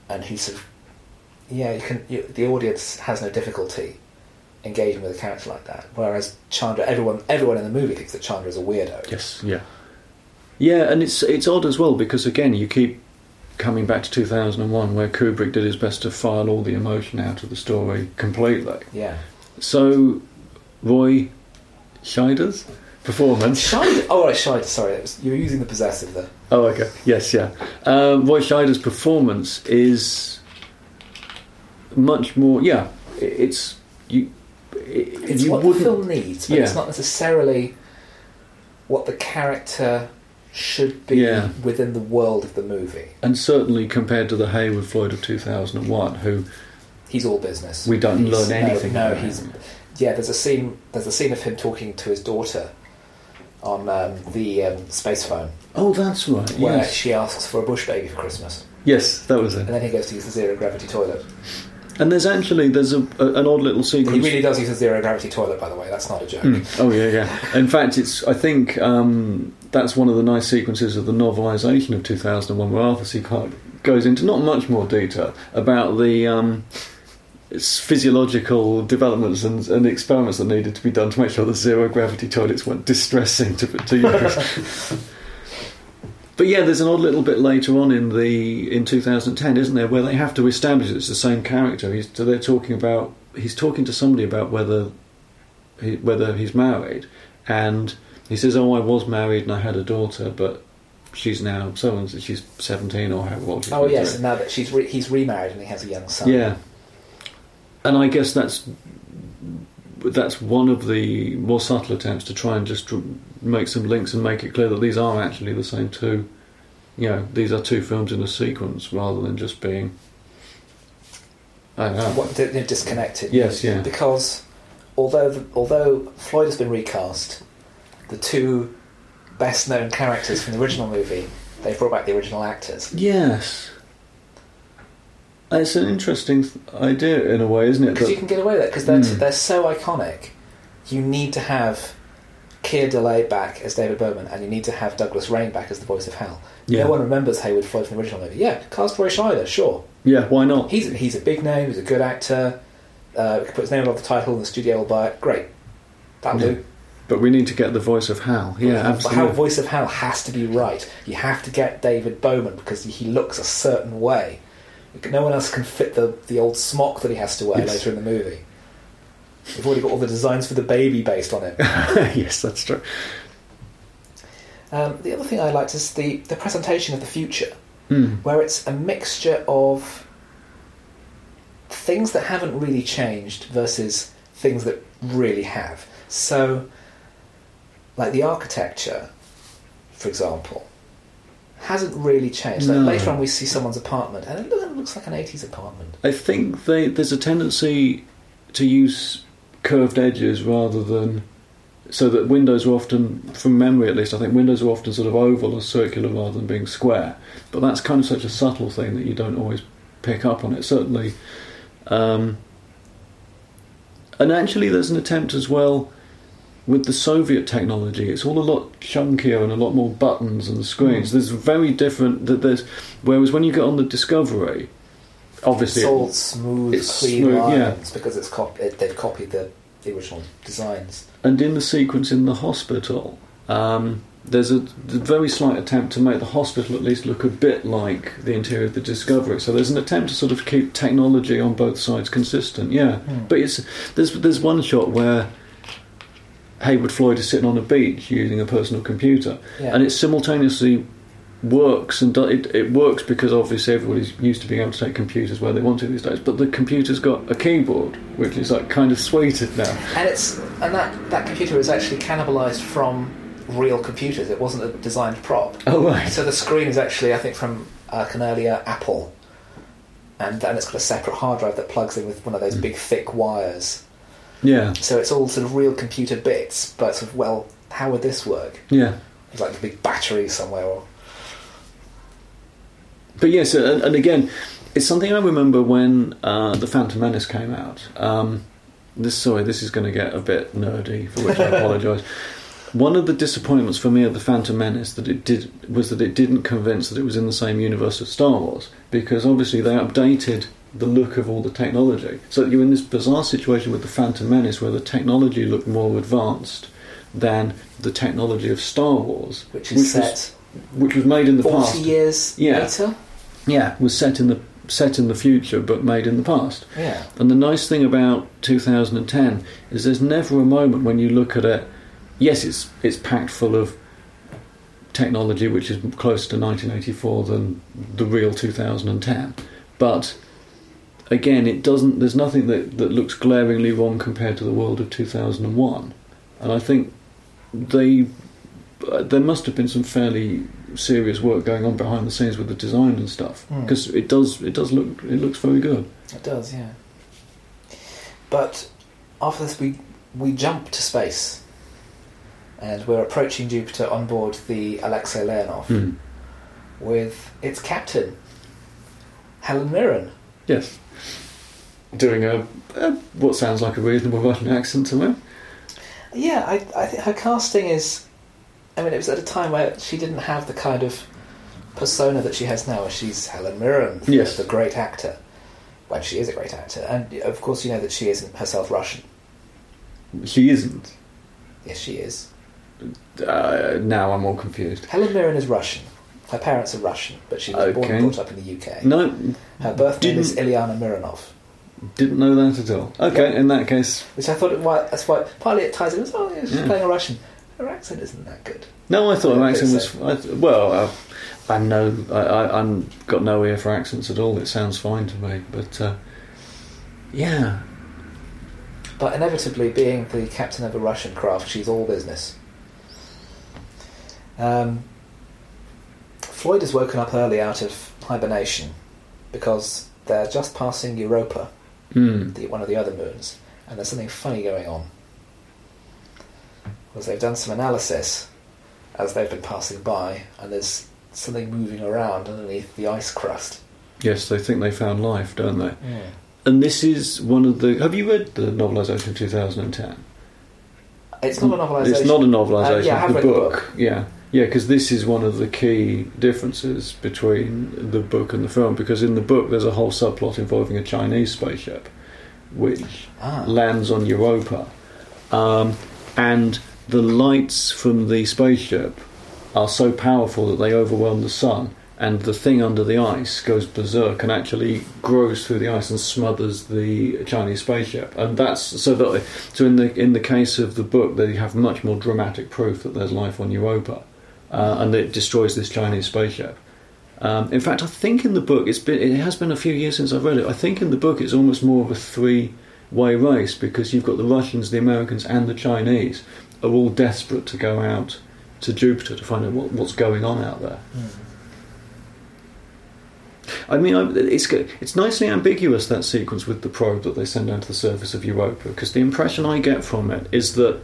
S2: and he's sort of yeah. You can you, the audience has no difficulty engaging with a character like that. Whereas Chandra, everyone everyone in the movie thinks that Chandra is a weirdo.
S3: Yes. Yeah. Yeah, and it's it's odd as well because again you keep coming back to 2001 where Kubrick did his best to file all the emotion out of the story completely.
S2: Yeah.
S3: So Roy Scheider's performance.
S2: Scheider. Oh, right, Scheider. Sorry, was, you were using the possessive there.
S3: Oh, okay. Yes, yeah. Um, Roy Scheider's performance is much more. Yeah, it's you. i-
S2: It's
S3: you
S2: what the film needs, but it's not necessarily what the character should be
S3: Yeah.
S2: within the world of the movie.
S3: and certainly compared to the Heywood Floyd of 2001, who
S2: He's all business.
S3: We don't
S2: He's-
S3: learn anything
S2: No, no he's yeah. There's a scene. There's a scene of him talking to his daughter on um, the um, space phone,
S3: oh, that's right.
S2: where
S3: Yes,
S2: she asks for a bush baby for Christmas,
S3: yes, that was it.
S2: and then he goes to use the zero gravity toilet.
S3: And there's actually there's a, a an odd little sequence.
S2: He really does use a zero gravity toilet, by the way. That's not a joke.
S3: Mm. Oh yeah, yeah. In fact, it's. I think um, that's one of the nice sequences of the novelisation of 2001, where Arthur C. Clarke goes into not much more detail about the um, s- physiological developments and, and experiments that needed to be done to make sure the zero gravity toilets weren't distressing to, to use. But yeah, there's an odd little bit later on in the in 2010, isn't there, where they have to establish it's the same character. He's, so they're talking about he's talking to somebody about whether he, whether he's married, and he says, "Oh, I was married and I had a daughter, but she's now so and she's 17 or however old."
S2: Oh yes, and now that she's re- he's remarried and he has a young son.
S3: Yeah, and I guess that's that's one of the more subtle attempts to try and just make some links and make it clear that these are actually the same two. You know, these are two films in a sequence rather than just being. I don't know.
S2: What, they're disconnected.
S3: Yes, yeah.
S2: Because although the, although Floyd has been recast, the two best known characters from the original movie they brought back the original actors.
S3: Yes. It's an interesting idea in a way, isn't it?
S2: Because you can get away with it because they're
S3: Mm.
S2: they're so iconic. You need to have Keir Dullea back as David Bowman, and you need to have Douglas Rain back as the voice of Hal.
S3: Yeah.
S2: No one remembers Heywood Floyd from the original movie. Yeah, cast Roy Scheider, sure.
S3: yeah, why not?
S2: He's he's a big name. He's a good actor. Uh, we can put his name above the title, and the studio will buy it. Great, that'll
S3: Yeah.
S2: do.
S3: But we need to get the voice of Hal. Yeah, absolutely.
S2: Voice of Hal has to be right. You have to get David Bowman because he looks a certain way. No one else can fit the, the old smock that he has to wear
S3: Yes.
S2: later in the movie. We've already got all the designs for the baby based on it.
S3: yes, that's true.
S2: Um, the other thing I liked is the, the presentation of the future,
S3: Hmm.
S2: where it's a mixture of things that haven't really changed versus things that really have. So, like the architecture, for example, hasn't really changed. Like
S3: No.
S2: later on, we see someone's apartment, and it it looks like an 80s apartment.
S3: I think they, there's a tendency to use curved edges rather than so that windows are often, from memory at least, I think windows are often sort of oval or circular rather than being square. But that's kind of such a subtle thing that you don't always pick up on it. Certainly, um, and actually, there's an attempt as well with the Soviet technology. It's all a lot chunkier and a lot more buttons and screens.
S2: Mm.
S3: There's very different. That there's whereas when you get on the Discovery, obviously
S2: It's all smooth,
S3: it's
S2: clean
S3: smooth, yeah.
S2: lines because it's cop- it, they've copied the, the original designs.
S3: And in the sequence in the hospital, um, there's a very slight attempt to make the hospital at least look a bit like the interior of the Discovery. So there's an attempt to sort of keep technology on both sides consistent. Yeah,
S2: Hmm.
S3: but it's there's there's one shot where Heywood Floyd is sitting on a beach using a personal computer,
S2: Yeah.
S3: and it simultaneously works and do, it, it works because obviously everybody's used to being able to take computers where they want to these days. But the computer's got a keyboard, which is like kind of sweeted now.
S2: And it's and that that computer is actually cannibalized from real computers. It wasn't a designed prop.
S3: Oh right.
S2: So the screen is actually, I think, from uh, an earlier Apple, and then it's got a separate hard drive that plugs in with one of those big thick wires.
S3: Yeah.
S2: So it's all sort of real computer bits, but sort of well, how would this work?
S3: Yeah.
S2: It's like a big battery somewhere. Or,
S3: But yes, and, and again, it's something I remember when uh, the Phantom Menace came out. Um, this sorry, this is going to get a bit nerdy, for which I apologise. One of the disappointments for me of the Phantom Menace that it did was that it didn't convince that it was in the same universe as Star Wars, because obviously they updated the look of all the technology. So you're in this bizarre situation with the Phantom Menace where the technology looked more advanced than the technology of Star Wars,
S2: which is
S3: was-
S2: set
S3: which was made in the
S2: 40
S3: past.
S2: years
S3: Yeah.
S2: later.
S3: Yeah, was set in the set in the future but made in the past.
S2: Yeah.
S3: And the nice thing about 2010 is there's never a moment when you look at it. Yes, it's it's packed full of technology which is closer to 1984 than the real 2010, but again, it doesn't. There's nothing that that looks glaringly wrong compared to the world of 2001, and I think they. uh, There must have been some fairly serious work going on behind the scenes with the design and stuff
S2: Hmm.
S3: because it does it does look it looks very good.
S2: It does, yeah. But after this, we we jump to space, and we're approaching Jupiter on board the Alexei Leonov
S3: Hmm.
S2: with its captain, Helen Mirren.
S3: Yes. Doing a, a what sounds like a reasonable Russian accent to me.
S2: Yeah, I, I think her casting is. I mean, it was at a time where she didn't have the kind of persona that she has now. where She's Helen Mirren,
S3: Yes.
S2: the great actor. Well, she is a great actor, and of course, you know that she isn't herself Russian.
S3: She isn't.
S2: Yes, she is.
S3: Uh, now I'm all confused.
S2: Helen Mirren is Russian. Her parents are Russian, but she was born and brought up in the UK.
S3: No,
S2: Her birth name is Ilyana Mironov,
S3: didn't know that at all. Okay, in that case,
S2: which I thought it, why, that's why partly it ties in. with, Oh, yeah, she's
S3: Yeah.
S2: playing a Russian. Her accent isn't that good.
S3: no, I thought
S2: I
S3: her accent was. I, well, uh, I know I, I'm got no ear for accents at all. It sounds fine to me, but uh, yeah,
S2: But inevitably, being the captain of a Russian craft, she's all business. Um, Floyd has woken up early out of hibernation because they're just passing Europa,
S3: mm.
S2: the, one of the other moons, and there's something funny going on. Because they've done some analysis as they've been passing by, and there's something moving around underneath the ice crust.
S3: yes, they think they found life, don't they? And this is one of the. Have you read the novelisation 2010?
S2: It's not a novelisation.
S3: It's not a novelisation.
S2: Uh, yeah,
S3: the
S2: read the
S3: book.
S2: book.
S3: Yeah, yeah, because this is one of the key differences between the book and the film. Because in the book, there's a whole subplot involving a Chinese spaceship, which
S2: Ah.
S3: lands on Europa, um, and the lights from the spaceship are so powerful that they overwhelm the sun. And the thing under the ice goes berserk and actually grows through the ice and smothers the Chinese spaceship. And that's so that so in the in the case of the book, they have much more dramatic proof that there's life on Europa, uh, and it destroys this Chinese spaceship. Um, in fact, I think in the book it's been it has been a few years since I've read it. I think in the book it's almost more of a three way race because you've got the Russians, the Americans, and the Chinese are all desperate to go out to Jupiter to find out what, what's going on out there. I mean, I- it's it's nicely ambiguous that sequence with the probe that they send down to the surface of Europa because the impression I get from it is that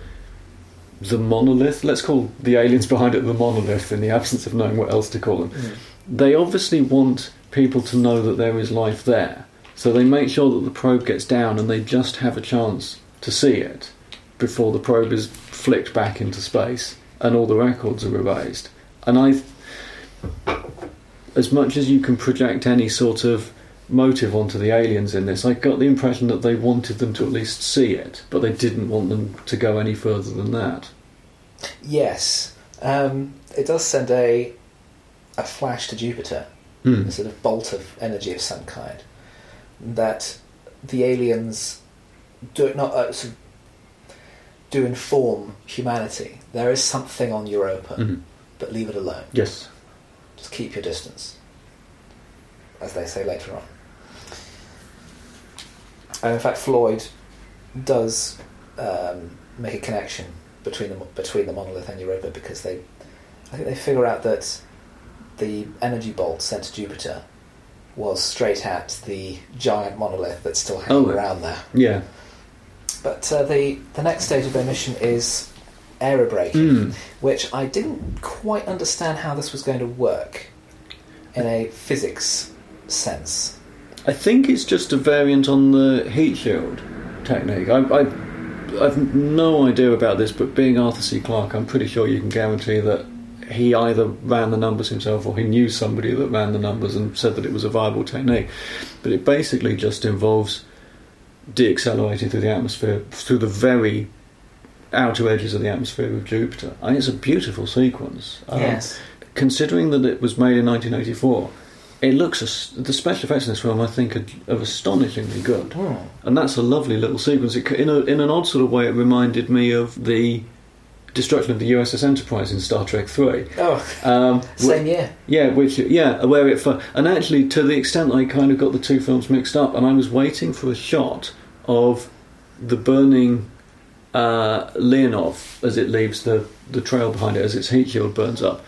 S3: the monolith, let's call the aliens behind it the monolith in the absence of knowing what else to call them, mm. they obviously want people to know that there is life there. So they make sure that the probe gets down and they just have a chance to see it before the probe is flicked back into space and all the records are erased. And I, as much as you can project any sort of motive onto the aliens in this, I got the impression that they wanted them to at least see it, but they didn't want them to go any further than that.
S2: Yes, um, it does send a a flash to Jupiter,
S3: Hmm.
S2: a sort of bolt of energy of some kind. That the aliens do not uh, sort of do inform humanity. There is something on Europa,
S3: Mhm.
S2: but leave it alone.
S3: Yes.
S2: Just keep your distance, as they say later on. And in fact, Floyd does um, make a connection between the between the monolith and Europa because they, I think they figure out that the energy bolt sent to Jupiter was straight at the giant monolith that's still hanging
S3: Oh.
S2: around there.
S3: Yeah.
S2: But uh, the the next stage of their mission is aerobraking,
S3: Mm.
S2: which I didn't quite understand how this was going to work in a physics sense.
S3: I think it's just a variant on the heat shield technique. I, I, I've no idea about this, but being Arthur C. Clarke, I'm pretty sure you can guarantee that he either ran the numbers himself or he knew somebody that ran the numbers and said that it was a viable technique. But it basically just involves deaccelerating through the atmosphere, through the very outer edges of the atmosphere of Jupiter. I think it's a beautiful sequence. Um,
S2: yes.
S3: considering that it was made in 1984, it looks the special effects in this film I think are, are astonishingly good,
S2: Hmm.
S3: and that's a lovely little sequence. It, in a in an odd sort of way, it reminded me of the destruction of the USS Enterprise in Star Trek Three.
S2: Oh,
S3: Um,
S2: same year.
S3: yeah, which yeah, where it fu- and actually to the extent I kind of got the two films mixed up, and I was waiting for a shot of the burning uh, Leonov as it leaves the the trail behind it as its heat shield burns up.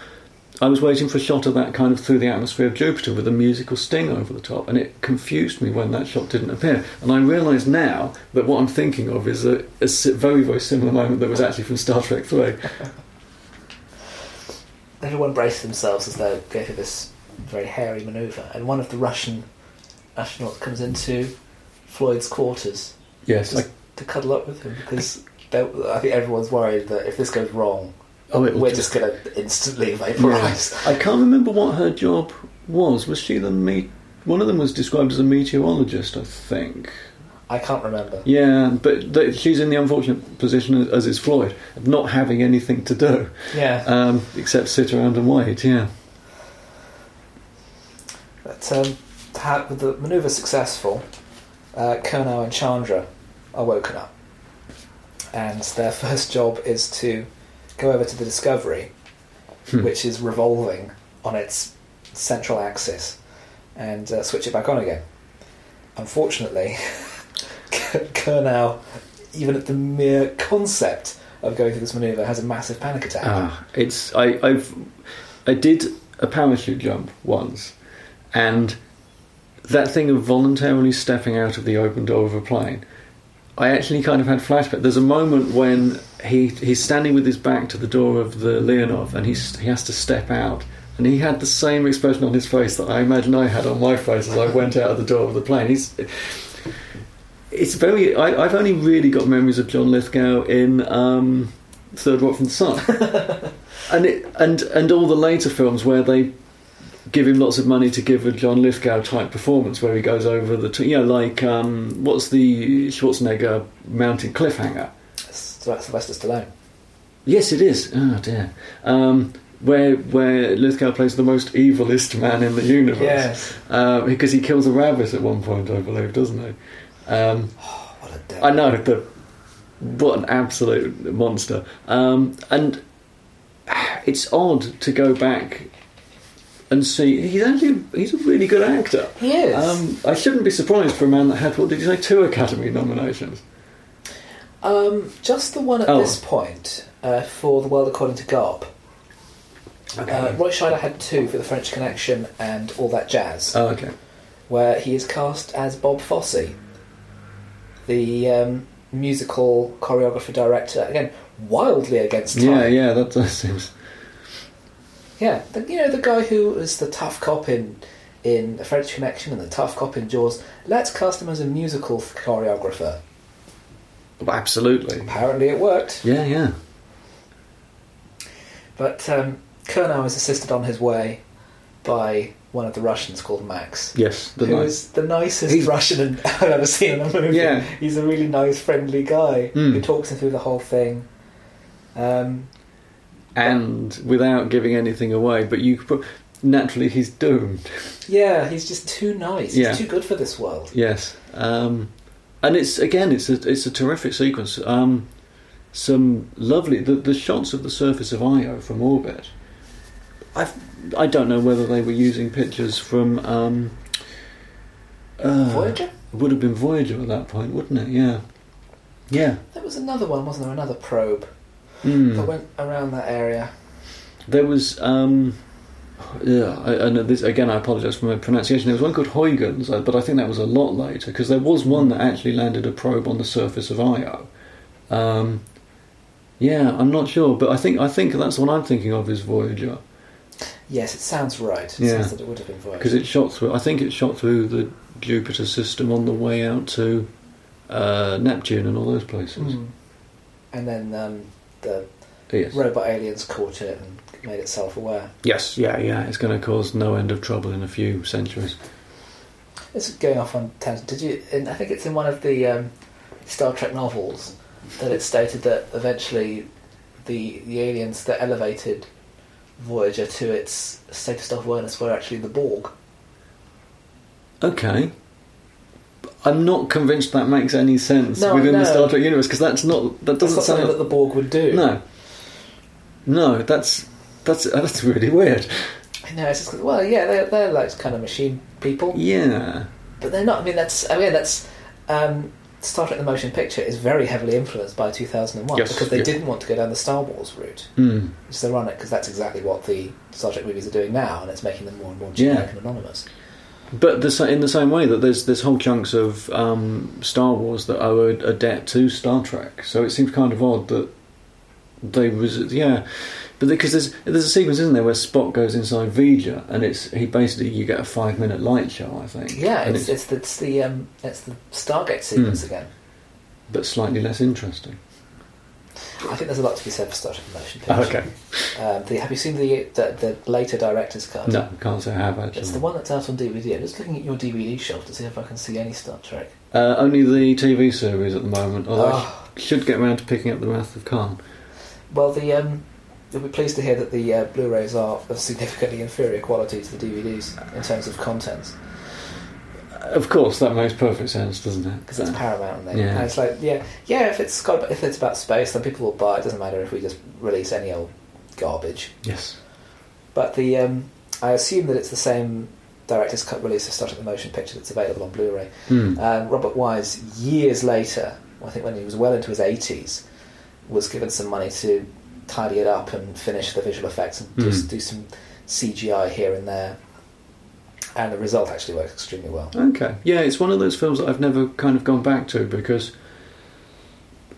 S3: I was waiting for a shot of that kind of through the atmosphere of Jupiter with a musical sting over the top, and it confused me when that shot didn't appear. And I realise now that what I'm thinking of is a, a very very similar moment that was actually from Star Trek Three.
S2: Everyone braced themselves as they go through this very hairy manoeuvre, and one of the Russian astronauts comes into Floyd's quarters
S3: Yes,
S2: just to cuddle up with him because I think everyone's worried that if this goes wrong,
S3: oh, it
S2: we're just going to instantly vaporise.
S3: I can't remember what her job was. Was she the me? One of them was described as a meteorologist, I think.
S2: I can't remember.
S3: Yeah, but th- she's in the unfortunate position, as is Floyd, of not having anything to do
S2: Yeah,
S3: um, except sit around and wait. Yeah.
S2: but um, with the manoeuvre successful, uh, Curnow and Chandra are woken up, and their first job is to go over to the Discovery,
S3: Hmm.
S2: which is revolving on its central axis, and uh, switch it back on again. Unfortunately, Curnow, even at the mere concept of going through this manoeuvre, has a massive panic attack.
S3: Ah, it's I, I've I did a parachute jump once, and that thing of voluntarily stepping out of the open door of a plane. I actually kind of had flashback. There's a moment when he he's standing with his back to the door of the Leonov, and he's he has to step out, and he had the same expression on his face that I imagine I had on my face as I went out of the door of the plane. He's it's very. I, I've only really got memories of John Lithgow in um, Third Rock from the Sun, and it, and and all the later films where they give him lots of money to give a John Lithgow type performance, where he goes over the, t- you know, like um, what's the Schwarzenegger mountain cliffhanger?
S2: Syl- Sylvester Stallone.
S3: Yes, it is. Oh dear. Um, where where Lithgow plays the most evilest man in the universe.
S2: Yes.
S3: Uh, because he kills a rabbit at one point, I believe, doesn't he? Um,
S2: What a devil.
S3: I know the what an absolute monster. Um, and it's odd to go back and see he's actually he's a really good actor.
S2: He is.
S3: Um, I shouldn't be surprised for a man that had what did you say two Academy nominations?
S2: Um, just the one at
S3: Oh.
S2: this point uh, for The World According to Garp. Uh, Roy Scheider had two for The French Connection and All That Jazz,
S3: Oh, okay.
S2: where he is cast as Bob Fosse, the um, musical choreographer director. Again, wildly against time.
S3: Yeah, yeah, that, that seems.
S2: Yeah, the, you know the guy who was the tough cop in in The French Connection and the tough cop in Jaws. Let's cast him as a musical choreographer.
S3: Absolutely.
S2: Apparently, it worked.
S3: Yeah, yeah.
S2: But um, Curnow is assisted on his way by one of the Russians called Max,
S3: Yes, the
S2: who
S3: nice.
S2: is the nicest
S3: He's-
S2: Russian I've ever seen in a movie.
S3: Yeah.
S2: He's a really nice, friendly guy
S3: Mm.
S2: who talks him through the whole thing. Um,
S3: And without giving anything away, but you put, naturally he's doomed.
S2: yeah, he's just too nice.
S3: Yeah.
S2: He's too good for this world.
S3: Yes, um, and it's again, it's a it's a terrific sequence. Um, some lovely the, the shots of the surface of Io from orbit. I I don't know whether they were using pictures from um, uh,
S2: Voyager?
S3: It would have been Voyager at that point, wouldn't it? Yeah, yeah.
S2: There was another one, wasn't there? Another probe.
S3: Mm.
S2: that went around that area.
S3: There was, um, yeah, I, know this again. I apologise for my pronunciation. There was one called Huygens, uh, but I think that was a lot later because there was one that actually landed a probe on the surface of Io. Um, yeah, I'm not sure, but I think I think that's what I'm thinking of is Voyager
S2: Yes, it sounds right. It
S3: Yeah.
S2: says that it would have been Voyager.
S3: because it shot through. I think it shot through the Jupiter system on the way out to uh, Neptune and all those places.
S2: Mm. And then um, the
S3: Yes.
S2: robot aliens caught it and made it self-aware.
S3: Yes. Yeah. Yeah. It's going to cause no end of trouble in a few centuries.
S2: It's going off on tangent. Did you? In, I think it's in one of the um, Star Trek novels that it stated that eventually the the aliens that elevated Voyager to its state of self-awareness were actually the Borg.
S3: Okay. I'm not convinced that makes any sense
S2: No,
S3: within the. Star Trek universe because that's not that doesn't
S2: not something
S3: sound
S2: that the Borg would do.
S3: no no that's that's that's really weird
S2: I know. It's just, well, yeah, they're, they're like kind of machine people,
S3: yeah
S2: but they're not. I mean, that's. I mean, that's. Um, Star Trek: The Motion Picture is very heavily influenced by 2001
S3: Yes,
S2: because they
S3: yeah.
S2: didn't want to go down the Star Wars route.
S3: Hmm.
S2: Which is ironic because that's exactly what the Star Trek movies are doing now, and it's making them more and more
S3: Yeah.
S2: generic and anonymous.
S3: but the, in the same way that there's there's whole chunks of um, Star Wars that owe a, a debt to Star Trek so it seems kind of odd that they was yeah but because there's there's a sequence isn't there where Spock goes inside V'Ger and it's he basically you get a five minute light show I think
S2: Yeah,
S3: and
S2: it's, it's, the, it's the um, it's the Stargate sequence
S3: Hmm.
S2: again.
S3: but slightly less interesting
S2: I think there's a lot to be said for Star Trek: Motion Picture.
S3: okay
S2: Um, the, have you seen the, the the later director's cut?
S3: no can't say I have actually
S2: It's the one that's out on DVD. I'm just looking at your DVD shelf to see if I can see any Star Trek.
S3: Uh, only the TV series at the moment, although
S2: Oh.
S3: I sh- should get around to picking up The Wrath of Khan.
S2: Well, the um, you'll be pleased to hear that the uh, Blu-rays are of significantly inferior quality to the DVDs in terms of contents
S3: Of course, that makes perfect sense, doesn't it?
S2: because it's
S3: Uh,
S2: Paramount, and,
S3: Yeah.
S2: and it's like yeah, yeah. If it's got if it's about space, then people will buy. it. It doesn't matter if we just release any old garbage.
S3: yes.
S2: But the um, I assume that it's the same director's cut release of Star Trek: The Motion Picture that's available on Blu-ray.
S3: Hmm.
S2: Um, Robert Wise, years later, I think when he was well into his 80s, was given some money to tidy it up and finish the visual effects and just
S3: Mm.
S2: do some CGI here and there. And the result actually works extremely well.
S3: Okay. Yeah, it's one of those films that I've never kind of gone back to because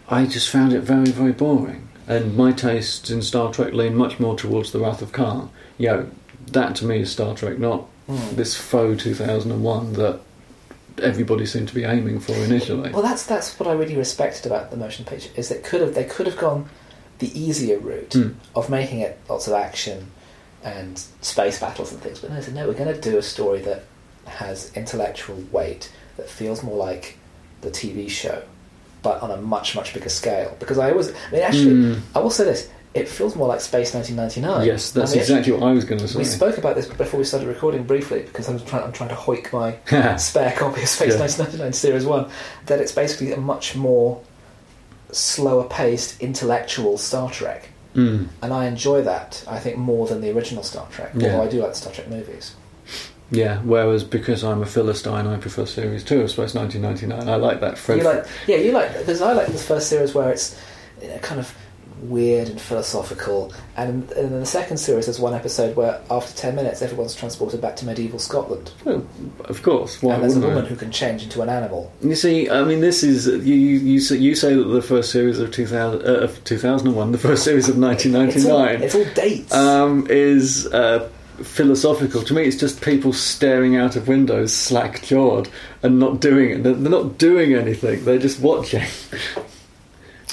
S3: I just found it very, very boring. And my tastes in Star Trek lean much more towards The Wrath of Khan. You know, that to me is Star Trek, not
S2: Mm.
S3: this faux 2001 that everybody seemed to be aiming for initially.
S2: Well, that's that's what I really respected about the motion picture is that could have they could have gone the easier route
S3: Mm.
S2: of making it lots of action and space battles and things, but no, they said no, we're going to do a story that has intellectual weight that feels more like the TV show, but on a much much bigger scale. Because I always, I mean, actually,
S3: Mm.
S2: I will say this: it feels more like Space 1999.
S3: Yes, that's
S2: I mean,
S3: exactly what I was going to say.
S2: We spoke about this before we started recording briefly because I'm trying, I'm trying to hoik my spare copy of Space
S3: Yeah.
S2: 1999 Series 1 that it's basically a much more slower paced intellectual Star Trek.
S3: Mm.
S2: And I enjoy that, I think, more than the original Star Trek,
S3: Yeah.
S2: although I do like the Star Trek movies.
S3: Yeah, whereas because I'm a Philistine, I prefer Series 2 of Space 1999. I like that Fred.
S2: You like, yeah, you like, because I like the first series where it's you know, kind of weird and philosophical, and, and in the second series there's one episode where after 10 minutes everyone's transported back to medieval Scotland.
S3: Well, of course, why
S2: and there's a
S3: wouldn't I?
S2: woman who can change into an animal.
S3: You see, I mean, this is you. You, you, say, you say that the first series of 2000, uh, 2001, the first series of
S2: It's all,
S3: 1999,
S2: it's all dates.
S3: um, is uh, philosophical. To me, it's just people staring out of windows, slack jawed, and not doing it. They're not doing anything. They're just watching.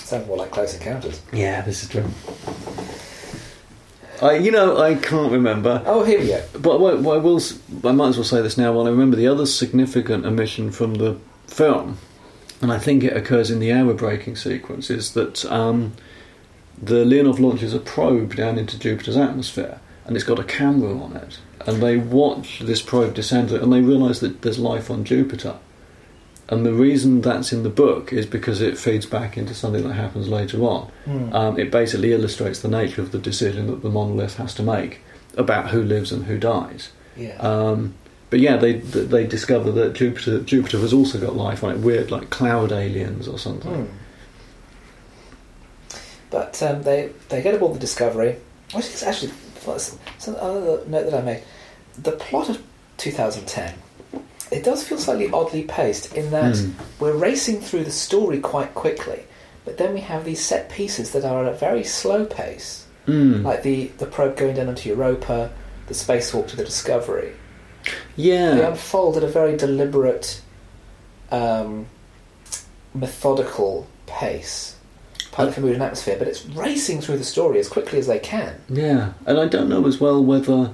S2: Sounds more like Close Encounters.
S3: Yeah, this is true. I, you know, I can't remember.
S2: Oh, here we go.
S3: But what, what I will, s- I might as well say this now. While I remember the other significant omission from the film, and I think it occurs in the aerobraking sequence, is that um, the Leonov launches a probe down into Jupiter's atmosphere, and it's got a camera on it, and they watch this probe descend, and they realise that there's life on Jupiter. And the reason that's in the book is because it feeds back into something that happens later on.
S2: Hmm.
S3: Um, it basically illustrates the nature of the decision that the monolith has to make about who lives and who dies.
S2: Yeah.
S3: Um, but yeah, they they discover that Jupiter Jupiter has also got life on it, weird like cloud aliens or something.
S2: Hmm. But um, they they get aboard the Discovery, which is actually some note that I made. The plot of 2010, it does feel slightly oddly paced in that
S3: Hmm.
S2: we're racing through the story quite quickly, but then we have these set pieces that are at a very slow pace,
S3: Mm.
S2: like the the probe going down onto Europa, the spacewalk to the Discovery.
S3: Yeah.
S2: They unfold at a very deliberate, um, methodical pace. Pilot for mood and atmosphere, but it's racing through the story as quickly as they can.
S3: Yeah, and I don't know as well whether,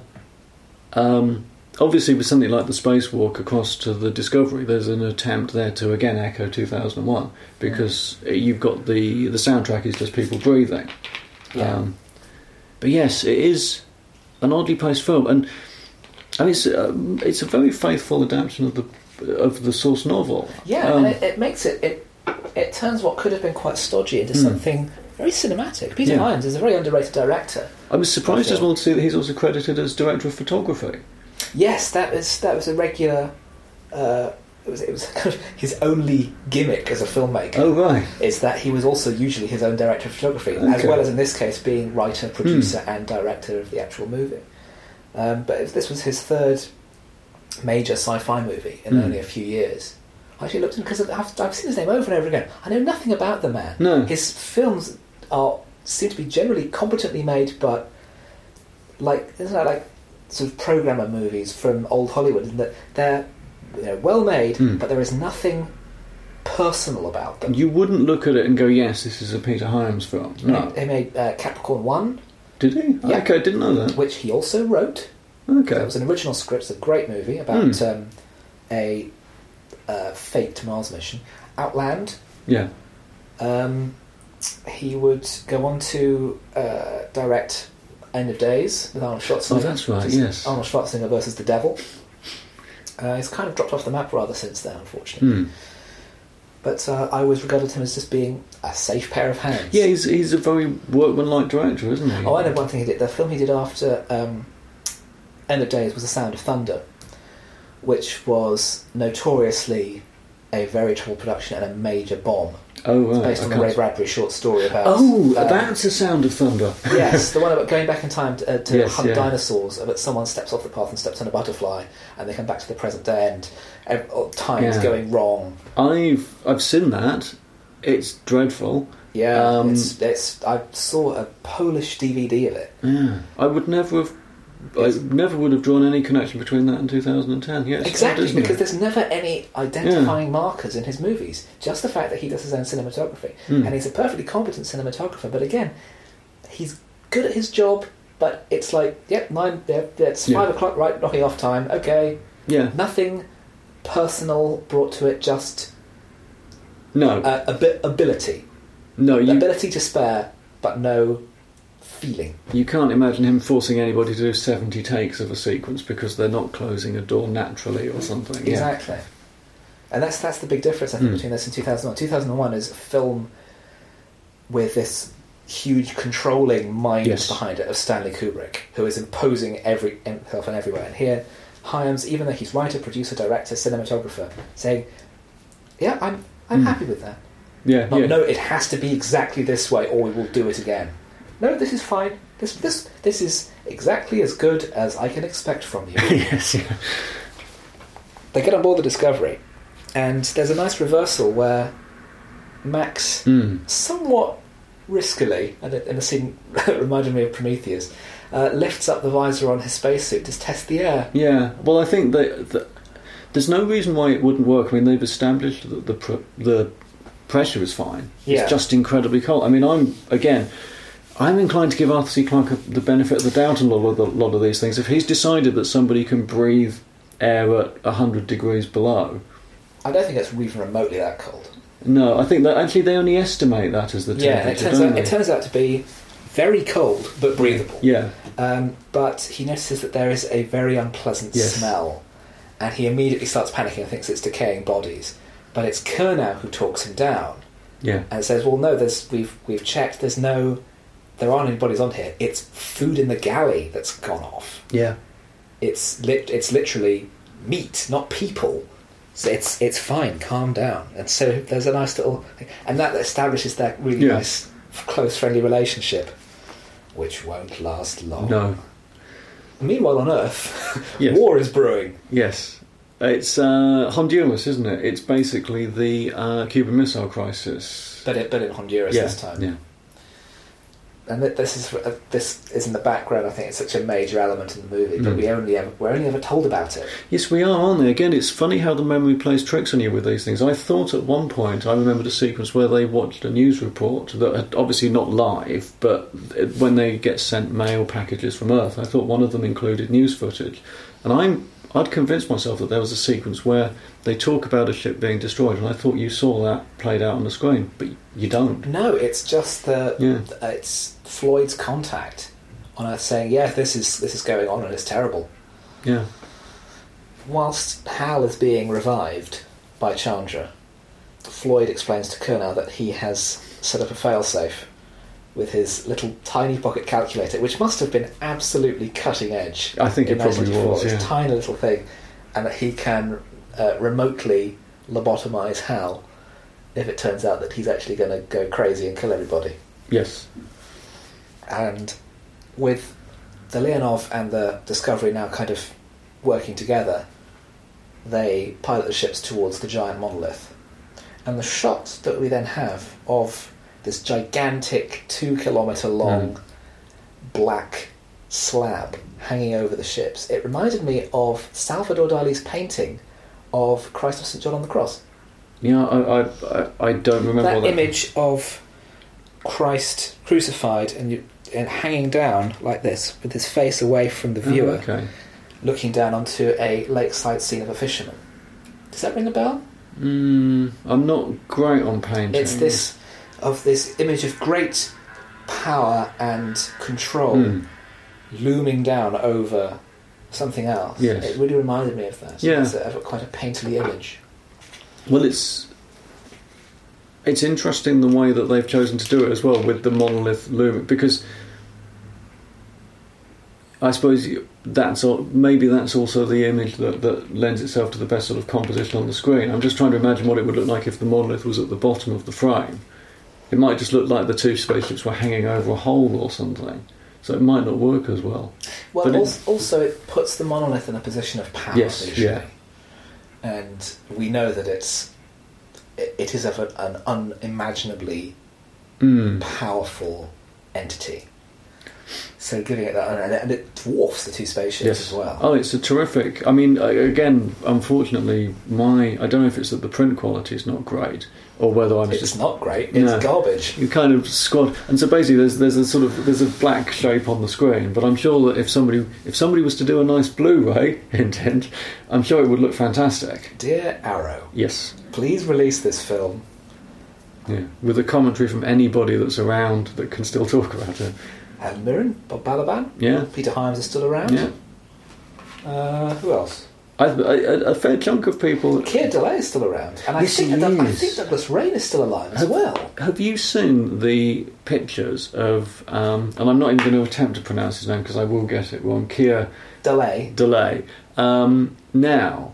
S3: um, obviously, with something like the spacewalk across to the Discovery, there's an attempt there to again echo 2001 because you've got the the soundtrack is just people breathing.
S2: Yeah.
S3: Um, but yes, it is an oddly paced film, and and it's um, it's a very faithful adaptation of the of the source novel.
S2: Yeah,
S3: Um,
S2: and it, it makes it, it it turns what could have been quite stodgy into
S3: Hmm.
S2: something very cinematic. Peter
S3: Yeah.
S2: Hyams is a very underrated director.
S3: I was surprised as well to see that he's also credited as director of photography.
S2: Yes, that was that was a regular. Uh, it was it was kind of his only gimmick as a filmmaker.
S3: Oh right,
S2: is that he was also usually his own director of photography, as
S3: Okay. Hmm.
S2: well as in this case being writer, producer, and director of the actual movie. Um, but this was his third major sci-fi movie in
S3: Hmm.
S2: only a few years. I actually looked because I've, I've seen his name over and over again. I know nothing about the man.
S3: No.
S2: His films are seem to be generally competently made, but like isn't that like sort of programmer movies from old Hollywood? In that they're know, well made,
S3: Hmm.
S2: but there is nothing personal about them.
S3: you wouldn't look at it and go, "Yes, this is a Peter Hyams film." No,
S2: He made uh, Capricorn One,
S3: did he?
S2: Yeah.
S3: Okay, I didn't know that.
S2: which he also wrote.
S3: Okay.
S2: It was an original script, it's a great movie about
S3: Hmm.
S2: um, a uh, faked Mars mission. Outland.
S3: Yeah.
S2: Um, he would go on to uh, direct End of Days with Arnold Schwarzenegger.
S3: Oh, that's right, yes.
S2: Arnold Schwarzenegger versus the Devil. Uh, he's kind of dropped off the map rather since then, unfortunately.
S3: Hmm.
S2: But uh, I always regarded him as just being a safe pair of hands.
S3: Yeah, he's he's a very workmanlike director, isn't he?
S2: Oh, I know one thing he did. The film he did after um, End of Days was The Sound of Thunder, which was notoriously a very troubled production and a major bomb.
S3: Oh,
S2: It's based on the Ray Bradbury short story about.
S3: Oh,
S2: um,
S3: that's a sound of thunder.
S2: yes, the one about going back in time to, uh, to
S3: Yes,
S2: hunt
S3: yeah.
S2: dinosaurs. But someone steps off the path and steps on a butterfly, and they come back to the present day, and all time's
S3: Yeah.
S2: going wrong.
S3: I've I've seen that. It's dreadful.
S2: Yeah,
S3: Um,
S2: it's, it's. I saw a Polish DVD of it.
S3: Yeah. I would never have. I never would have drawn any connection between that and 2010. Yes,
S2: Exactly,
S3: it?
S2: because there's never any identifying markers in his movies. Just the fact that he does his own cinematography.
S3: Hmm.
S2: And he's a perfectly competent cinematographer, but again, he's good at his job, but it's like, yep, nine, yep, it's
S3: Yeah.
S2: five o'clock, right, knocking off time, okay.
S3: yeah.
S2: Nothing personal brought to it, just
S3: No,
S2: uh, abi- ability.
S3: no, you
S2: Ability to spare, but no feeling.
S3: you can't imagine him forcing anybody to do 70 takes of a sequence because they're not closing a door naturally or something. Yeah.
S2: Exactly. And that's that's the big difference I think
S3: Mm.
S2: between this and 2001. 2001 is a film with this huge controlling mind
S3: Yes.
S2: behind it of Stanley Kubrick, who is imposing every himself and everywhere. And here, Hyams, even though he's writer, producer, director, cinematographer, saying, "Yeah, I'm I'm
S3: Mm.
S2: happy with that.
S3: Yeah,
S2: Not,
S3: yeah.
S2: No, it has to be exactly this way, or we will do it again. No, this is fine. This this this is exactly as good as I can expect from you."
S3: yes, yeah.
S2: they get on board the Discovery, and there's a nice reversal where Max,
S3: Mm.
S2: somewhat riskily, and in a scene reminded me of Prometheus, uh, lifts up the visor on his spacesuit to test the air.
S3: Yeah, well, I think that, that there's no reason why it wouldn't work. I mean, they've established that the pr- the pressure is fine.
S2: Yeah.
S3: It's just incredibly cold. I mean, I'm again, I'm inclined to give Arthur C. Clarke the benefit of the doubt on a lot of, the, lot of these things. If he's decided that somebody can breathe air at hundred degrees below,
S2: I don't think it's even remotely that cold.
S3: no, I think that actually they only estimate that as the
S2: yeah, it
S3: temperature.
S2: turns out it turns out to be very cold but breathable.
S3: yeah,
S2: Um, but he notices that there is a very unpleasant
S3: Yes.
S2: smell, and he immediately starts panicking and thinks it's decaying bodies. But it's Curnow who talks him down.
S3: yeah,
S2: and says, "Well, no, there's we've we've checked. There's no, there aren't any bodies on here. It's food in the galley that's gone off.
S3: yeah.
S2: It's lit. It's literally meat, not people. So it's it's fine. Calm down." And so there's a nice little, and that establishes that really
S3: Yeah.
S2: nice close, friendly relationship, which won't last long.
S3: No.
S2: Meanwhile, on Earth,
S3: Yes.
S2: war is brewing.
S3: Yes. It's uh, Honduras, isn't it? It's basically the uh, Cuban Missile Crisis.
S2: But in, but in Honduras
S3: yeah.
S2: this time.
S3: Yeah.
S2: And this is uh, this is in the background. I think it's such a major element in the movie, but
S3: Mm.
S2: we only ever we're only ever told about it.
S3: Yes, we are, aren't they? Again, it's funny how the memory plays tricks on you with these things. I thought at one point, I remembered a sequence where they watched a news report that had obviously not live, but when they get sent mail packages from Earth, I thought one of them included news footage. And I'm, I'd convinced myself that there was a sequence where they talk about a ship being destroyed, and I thought you saw that played out on the screen, but you don't.
S2: No, it's just the
S3: Yeah.
S2: it's Floyd's contact on Earth saying, "Yeah, this is this is going on and it's terrible."
S3: Yeah.
S2: Whilst Hal is being revived by Chandra, Floyd explains to Curnow that he has set up a failsafe with his little tiny pocket calculator, which must have been absolutely cutting edge.
S3: I think it probably was, yeah.
S2: a tiny little thing, and that he can uh, remotely lobotomize Hal if it turns out that he's actually going to go crazy and kill everybody.
S3: Yes.
S2: And with the Leonov and the Discovery now kind of working together, they pilot the ships towards the giant monolith. And the shot that we then have of this gigantic two kilometre long
S3: Mm.
S2: black slab hanging over the ships, it reminded me of Salvador Dali's painting of Christ of St. John on the Cross.
S3: Yeah, I, I, I, don't remember
S2: that
S3: that
S2: image of Christ crucified and, you, and hanging down like this, with his face away from the
S3: Oh,
S2: viewer,
S3: okay.
S2: looking down onto a lakeside scene of a fisherman. Does that ring a bell?
S3: Mm, I'm not great on painting.
S2: It's this of this image of great power and control
S3: Mm.
S2: looming down over something else.
S3: Yes.
S2: It really reminded me of that.
S3: Yeah.
S2: It's a, quite a painterly image.
S3: Well, it's it's interesting the way that they've chosen to do it as well with the monolith looming because I suppose that's maybe that's also the image that, that lends itself to the best sort of composition on the screen. I'm just trying to imagine what it would look like if the monolith was at the bottom of the frame. It might just look like the two spaceships were hanging over a hole or something, so it might not work as well.
S2: Well,
S3: But it-
S2: also, also it puts the monolith in a position of power
S3: Yes, yeah.
S2: and we know that it's it, is of an unimaginably
S3: Mm.
S2: powerful entity. So giving it that, and it, dwarfs the two spaceships
S3: Yes.
S2: as well.
S3: Oh, it's a terrific. I mean, again, unfortunately, my I don't know if it's that the print quality is not great or whether I was
S2: it's
S3: just
S2: not great. It's
S3: No.
S2: garbage.
S3: you kind of squad. And so basically, there's there's a sort of there's a black shape on the screen. But I'm sure that if somebody if somebody was to do a nice Blu-ray intent, I'm sure it would look fantastic.
S2: Dear Arrow,
S3: Yes.
S2: please release this film.
S3: Yeah. With a commentary from anybody that's around that can still talk about it.
S2: Helen Mirren, Bob Balaban,
S3: Yeah.
S2: Peter Hyams is still around.
S3: Yeah.
S2: Uh, who else?
S3: I, a, a fair chunk of people.
S2: Keir Dullea is still around, and I
S3: Yes,
S2: think
S3: he
S2: Doug- I think Douglas Rain is still alive as well.
S3: Have you seen the pictures of? Um, and I'm not even going to attempt to pronounce his name because I will get it wrong. Keir
S2: Dullea.
S3: Dullea. Um, now,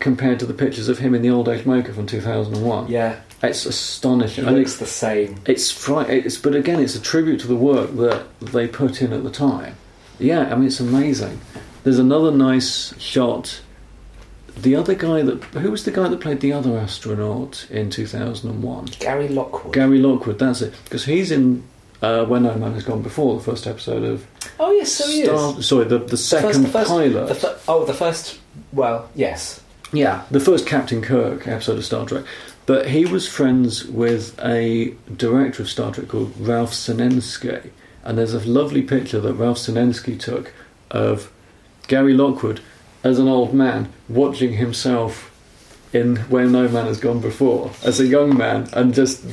S3: compared to the pictures of him in the old age maker from 2001,
S2: Yeah,
S3: it's astonishing. And
S2: looks
S3: it's,
S2: the same.
S3: it's fright. It's but again, it's a tribute to the work that they put in at the time. Yeah, I mean, it's amazing. There's another nice shot. The other guy that who was the guy that played the other astronaut in 2001?
S2: Gary Lockwood.
S3: Gary Lockwood, that's it. Because he's in uh, When No Man Has Gone Before, the first episode of
S2: oh yes, so he
S3: Star-
S2: is.
S3: Sorry, the, the
S2: The
S3: second
S2: the first,
S3: pilot.
S2: The fir- oh, the first. Well, yes.
S3: yeah, the first Captain Kirk episode of Star Trek. But he was friends with a director of Star Trek called Ralph Senensky. And there's a lovely picture that Ralph Senensky took of Gary Lockwood as an old man watching himself in Where No Man Has Gone Before as a young man and just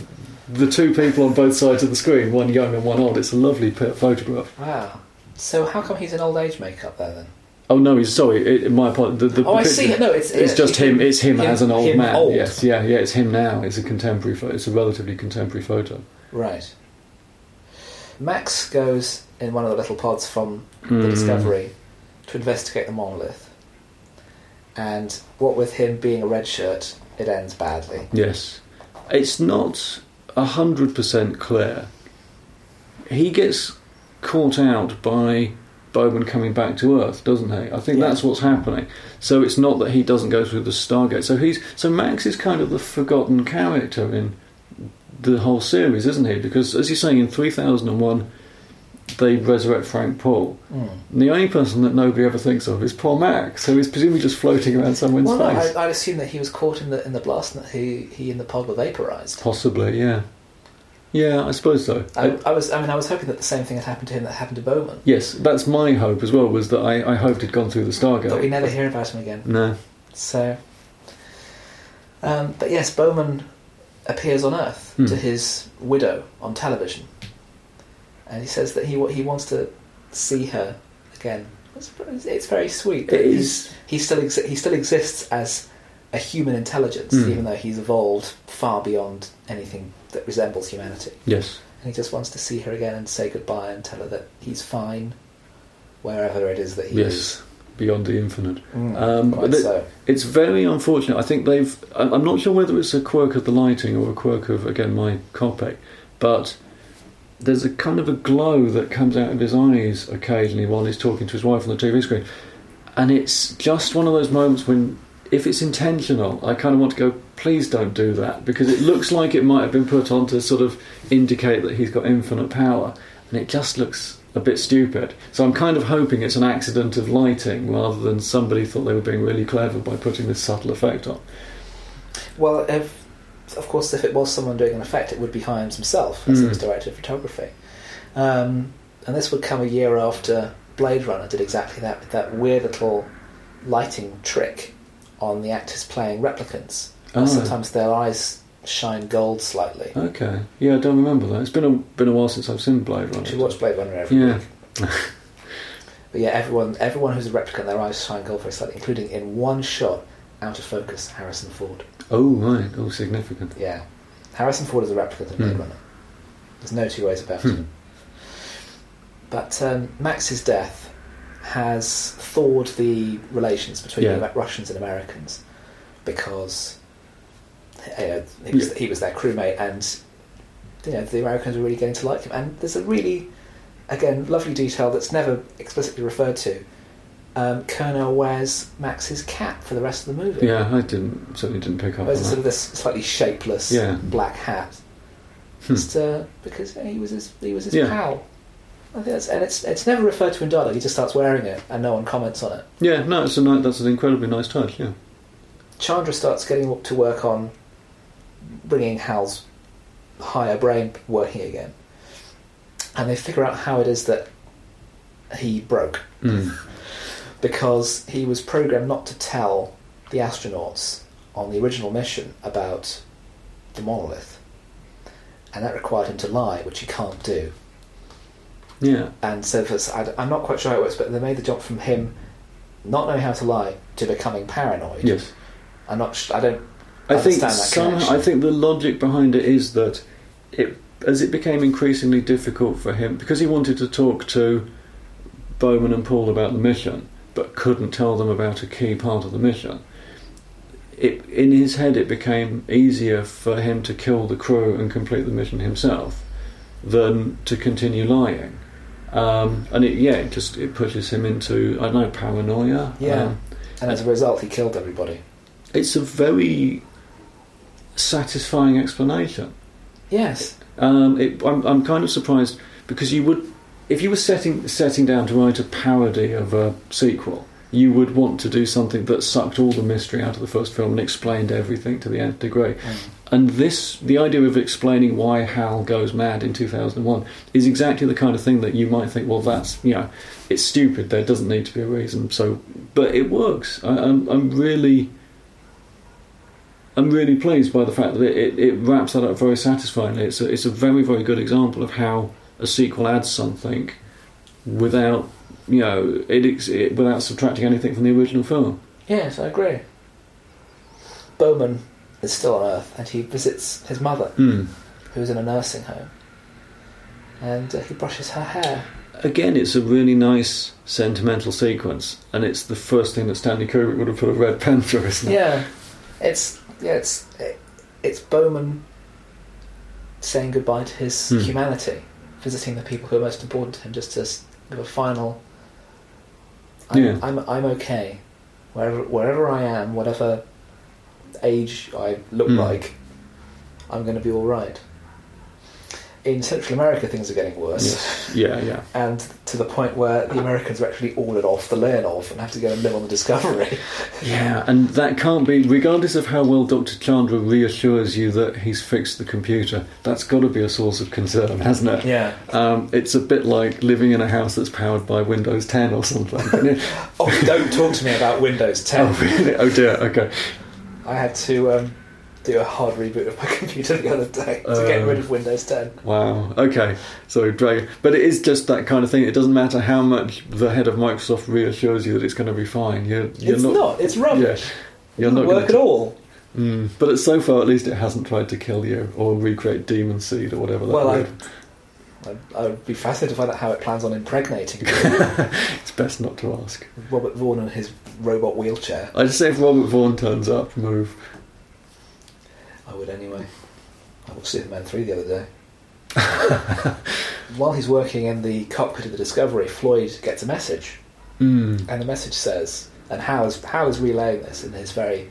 S3: the two people on both sides of the screen, one young and one old. It's a lovely photograph.
S2: Wow. So how come he's in old age makeup there then?
S3: Oh no, he's sorry. It, my apologies. The, the
S2: Oh, I see. No, it's
S3: It's just him. It's him,
S2: him-
S3: as an old
S2: him
S3: man.
S2: old.
S3: Yes, yeah, yeah. It's him now. It's a contemporary. Photo. It's a relatively contemporary photo.
S2: Right. Max goes in one of the little pods from the
S3: Mm.
S2: Discovery to investigate the monolith. And what with him being a red shirt, it ends badly.
S3: Yes, it's not a hundred percent clear he gets caught out by Bowman coming back to Earth, doesn't he? I think
S2: Yeah.
S3: that's what's happening. So it's not that he doesn't go through the Stargate. So he's so Max is kind of the forgotten character in the whole series, isn't he? Because as you're saying, in 3001, they resurrect Frank Poole.
S2: Mm.
S3: And the only person that nobody ever thinks of is poor Max, so he's presumably just floating around somewhere in
S2: Well, no,
S3: space.
S2: I, I'd assume that he was caught in the in the blast and that he he and the pod were vaporized.
S3: Possibly, yeah. Yeah, I suppose so.
S2: I, I was I mean I was hoping that the same thing had happened to him that happened to Bowman,
S3: yes, that's my hope as well. Was that I, I hoped he'd gone through the Stargate.
S2: but we never hear about him again.
S3: No.
S2: So, um, but yes, Bowman appears on Earth
S3: Hmm.
S2: to his widow on television, and he says that he he wants to see her again. It's, it's very sweet.
S3: It
S2: He's-
S3: is.
S2: He still exi- he still exists as a human intelligence,
S3: Hmm.
S2: even though he's evolved far beyond anything that resembles humanity.
S3: Yes.
S2: And he just wants to see her again and say goodbye and tell her that he's fine wherever it is that he
S3: is. Beyond the infinite.
S2: Mm,
S3: Um,
S2: quite so.
S3: It's very unfortunate. I think they've. I'm not sure whether it's a quirk of the lighting or a quirk of again my copy, but there's a kind of a glow that comes out of his eyes occasionally while he's talking to his wife on the TV screen, and it's just one of those moments when, if it's intentional, I kind of want to go, please don't do that because it looks like it might have been put on to sort of indicate that he's got infinite power, and it just looks a bit stupid. So I'm kind of hoping it's an accident of lighting rather than somebody thought they were being really clever by putting this subtle effect on.
S2: Well, if, of course, if it was someone doing an effect, it would be Hyams himself as
S3: Mm.
S2: he was director of photography. Um, and this would come a year after Blade Runner did exactly that with that weird little lighting trick on the actors playing replicants.
S3: Oh.
S2: Sometimes their eyes shine gold slightly.
S3: Okay, yeah, I don't remember that. It's been a been a while since I've seen Blade
S2: You
S3: Runner.
S2: should watch Blade Runner every
S3: Yeah.
S2: week. But yeah, everyone everyone who's a replicant, their eyes shine gold very slightly, including in one shot, out of focus, Harrison Ford.
S3: Oh right, oh significant.
S2: Yeah. Harrison Ford is a replicant of Blade
S3: Hmm.
S2: Runner. There's no two ways about
S3: Hmm.
S2: it. But um, Max's death has thawed the relations between
S3: Yeah.
S2: the Russians and Americans because you know, he, was, he was their crewmate and you know, the Americans were really getting to like him. And there's a really, again, lovely detail that's never explicitly referred to. Um, Curnow wears Max's cap for the rest of the movie.
S3: Yeah, I didn't certainly didn't pick up on
S2: Wears sort
S3: that.
S2: of this slightly shapeless
S3: Yeah.
S2: black hat.
S3: Hmm.
S2: Just uh, because he was his, he was his
S3: Yeah.
S2: pal. I think that's, and it's it's never referred to in dialogue. He just starts wearing it, and no one comments on it.
S3: Yeah, no, it's a ni- that's an incredibly nice touch. Yeah.
S2: Chandra starts getting to work on bringing Hal's higher brain working again, and they figure out how it is that he broke
S3: Mm.
S2: because he was programmed not to tell the astronauts on the original mission about the monolith, and that required him to lie, which he can't do.
S3: Yeah.
S2: And so for, I, I'm not quite sure how it works, but they made the jump from him not knowing how to lie to becoming paranoid.
S3: Yes.
S2: I'm not. I don't.
S3: I think
S2: Understand that
S3: somehow. I think the logic behind it is that it, as it became increasingly difficult for him, because he wanted to talk to Bowman and Poole about the mission, but couldn't tell them about a key part of the mission. It, in his head, it became easier for him to kill the crew and complete the mission himself than to continue lying. Um, and it, yeah, it just it pushes him into I don't know paranoia.
S2: Yeah.
S3: Um,
S2: And as a result, he killed everybody.
S3: it's a very satisfying explanation.
S2: Yes.
S3: Um, it, I'm, I'm kind of surprised because you would, if you were setting setting down to write a parody of a sequel, you would want to do something that sucked all the mystery out of the first film and explained everything to the nth degree.
S2: Mm.
S3: And this, the idea of explaining why Hal goes mad in 2001, is exactly the kind of thing that you might think, well, that's you know, it's stupid. There doesn't need to be a reason. So, but it works. I, I'm, I'm really. I'm really pleased by the fact that it, it, it wraps that up very satisfyingly. It's a, it's a very, very good example of how a sequel adds something without, you know, it, it without subtracting anything from the original film.
S2: Yes, I agree. Bowman is still on Earth, and he visits his mother,
S3: Hmm.
S2: who's in a nursing home, and uh, he brushes her hair.
S3: Again, it's a really nice sentimental sequence, and it's the first thing that Stanley Kubrick would have put a red pen through, isn't it?
S2: Yeah, it's yeah, it's it, it's Bowman saying goodbye to his
S3: Hmm.
S2: humanity visiting the people who are most important to him, just to give a final. I'm,
S3: Yeah.
S2: I'm I'm okay, wherever wherever I am, whatever age I look
S3: Mm.
S2: like, I'm going to be all right. In Central America, things are getting worse,
S3: Yes. Yeah, yeah.
S2: and to the point where the Americans are actually ordered off the land Leonov and have to go and live on the Discovery.
S3: Yeah, and that can't be, regardless of how well Dr. Chandra reassures you that he's fixed the computer, that's got to be a source of concern, hasn't it?
S2: yeah.
S3: Um, it's a bit like living in a house that's powered by Windows 10 or something.
S2: Oh, don't talk to me about Windows 10.
S3: oh, really? Oh, dear, okay.
S2: I had to um, do a hard reboot of my computer the other day to get
S3: Uh.
S2: rid of Windows 10.
S3: Wow, okay. So, drag. But it is just that kind of thing. It doesn't matter how much the head of Microsoft reassures you that it's going to be fine. You're, you're
S2: it's not. It's rubbish.
S3: You're
S2: it doesn't
S3: not
S2: work at all.
S3: Mm, but so far, at least, it hasn't tried to kill you or recreate Demon Seed or whatever that
S2: Well, I, I, I, would be fascinated to find out how it plans on impregnating
S3: It's best not to ask.
S2: Robert Vaughan and his robot wheelchair.
S3: I just say if Robert Vaughan turns up, move.
S2: I would anyway. I watched Superman 3 the other day. While he's working in the cockpit of the Discovery, Floyd gets a message.
S3: Mm.
S2: And the message says, and Hal is, Hal is relaying this in his very.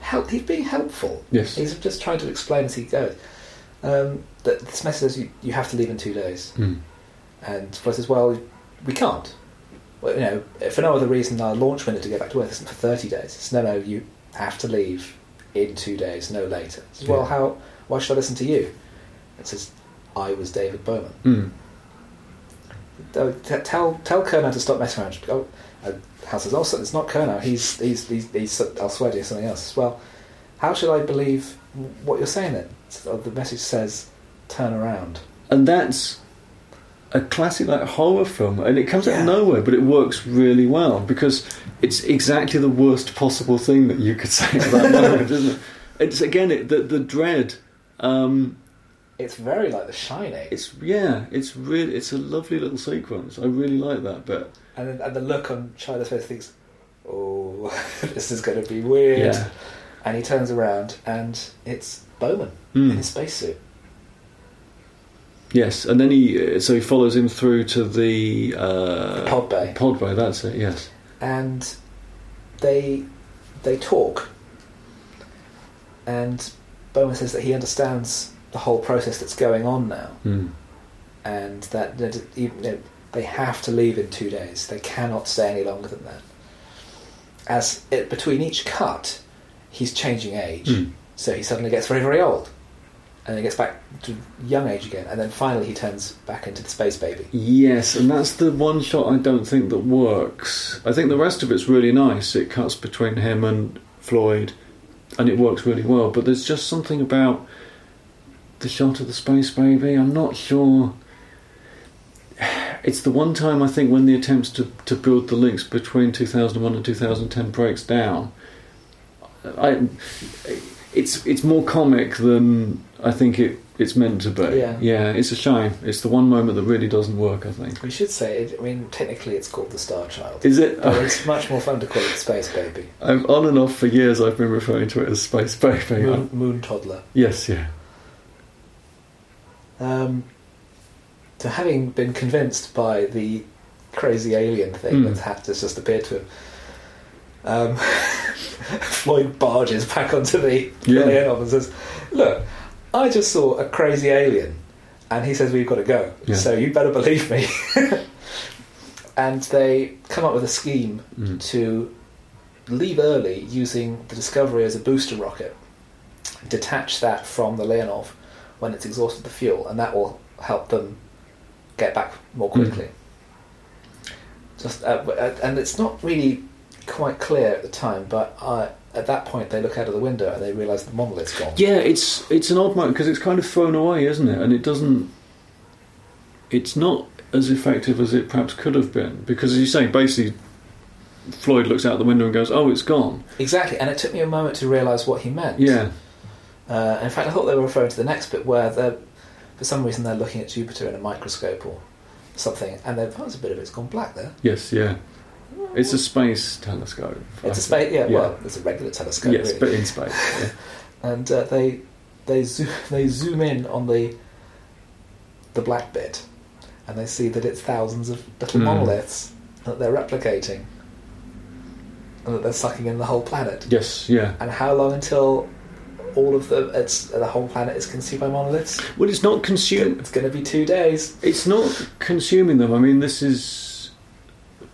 S2: Help, he's being helpful.
S3: Yes.
S2: He's just trying to explain as he goes. Um, that this message says you, you have to leave in two days.
S3: Mm.
S2: And Floyd says, well, we can't. Well, you know, for no other reason, our launch window to go back to Earth isn't for 30 days. It's, no, no, you have to leave in two days, no later. Says, well,
S3: Yeah.
S2: how, why should I listen to you? It says, I was David Bowman.
S3: Mm.
S2: Oh, t- tell tell Curnow to stop messing around. Oh, uh, Hal says, "Oh, it's not Curnow. He's he's he's, he's elsewhere doing something else." Well, how should I believe what you're saying then? So the message says, "Turn around."
S3: And that's a classic like horror film, and it comes out of nowhere, but it works really well because it's exactly the worst possible thing that you could say at that moment, isn't it? It's again it, the the dread. Um,
S2: It's very like The Shining,
S3: it's yeah, it's really it's a lovely little sequence. I really like that bit.
S2: and and the look on China's face thinks, "Oh, this is going to be weird."
S3: Yeah.
S2: And he turns around, and it's Bowman
S3: Mm.
S2: in his spacesuit.
S3: Yes, and then he so he follows him through to the uh,
S2: Pod bay.
S3: Pod bay, that's it. Yes.
S2: and they they talk and Bowman says that he understands the whole process that's going on now
S3: Mm.
S2: and that, that you know, they have to leave in two days they cannot stay any longer than that as it, between each cut he's changing age
S3: Mm.
S2: so he suddenly gets very very old and he gets back to young age again and then finally he turns back into the space baby
S3: Yes, and that's the one shot I don't think that works. I think the rest of it's really nice. It cuts between him and Floyd, and it works really well. But there's just something about the shot of the space baby. I'm not sure. It's the one time I think when the attempts to, to build the links between 2001 and 2010 breaks down. I, it's it's more comic than I think it, it's meant to be.
S2: Yeah.
S3: yeah, it's a shame. It's the one moment that really doesn't work. I think.
S2: we should say it, I mean technically it's called the Star Child
S3: Is it?
S2: but it's much more fun to call it Space Baby
S3: I'm on and off for years. I've been referring to it as Space Baby.
S2: Moon, moon Toddler.
S3: Yes, yeah.
S2: Um, so having been convinced by the crazy alien thing
S3: Mm.
S2: that's, that's just appeared to him, um, Floyd barges back onto the
S3: Yeah.
S2: Leonov and says, "Look, I just saw a crazy alien, and he says we've got to go.
S3: Yeah.
S2: So you better believe me." and they come up with a scheme
S3: Mm.
S2: to leave early using the Discovery as a booster rocket, detach that from the Leonov when it's exhausted the fuel, and that will help them get back more quickly. Just uh, uh, and it's not really quite clear at the time, but uh, at that point they look out of the window and they realise the monolith's gone.
S3: Yeah, it's it's an odd moment because it's kind of thrown away, isn't it? And it doesn't. It's not as effective as it perhaps could have been because, as you say, basically, Floyd looks out the window and goes, "Oh, it's gone."
S2: Exactly, and it took me a moment to realise what he meant.
S3: Yeah,
S2: Uh, in fact, I thought they were referring to the next bit where they're, for some reason they're looking at Jupiter in a microscope or something, and they've oh, a bit of it's gone black there.
S3: yes, yeah. It's a space telescope.
S2: It's
S3: I
S2: a space, yeah,
S3: Yeah.
S2: Well, it's a regular telescope.
S3: Yes,
S2: really.
S3: but in space. Yeah.
S2: and uh, they they zoom, they zoom in on the the black bit, and they see that it's thousands of little
S3: Mm.
S2: monoliths that they're replicating, and that they're sucking in the whole planet.
S3: Yes, yeah.
S2: And how long until all of the it's the whole planet is consumed by monoliths?
S3: Well, it's not consumed.
S2: It's going to be two days.
S3: It's not consuming them. I mean, this is.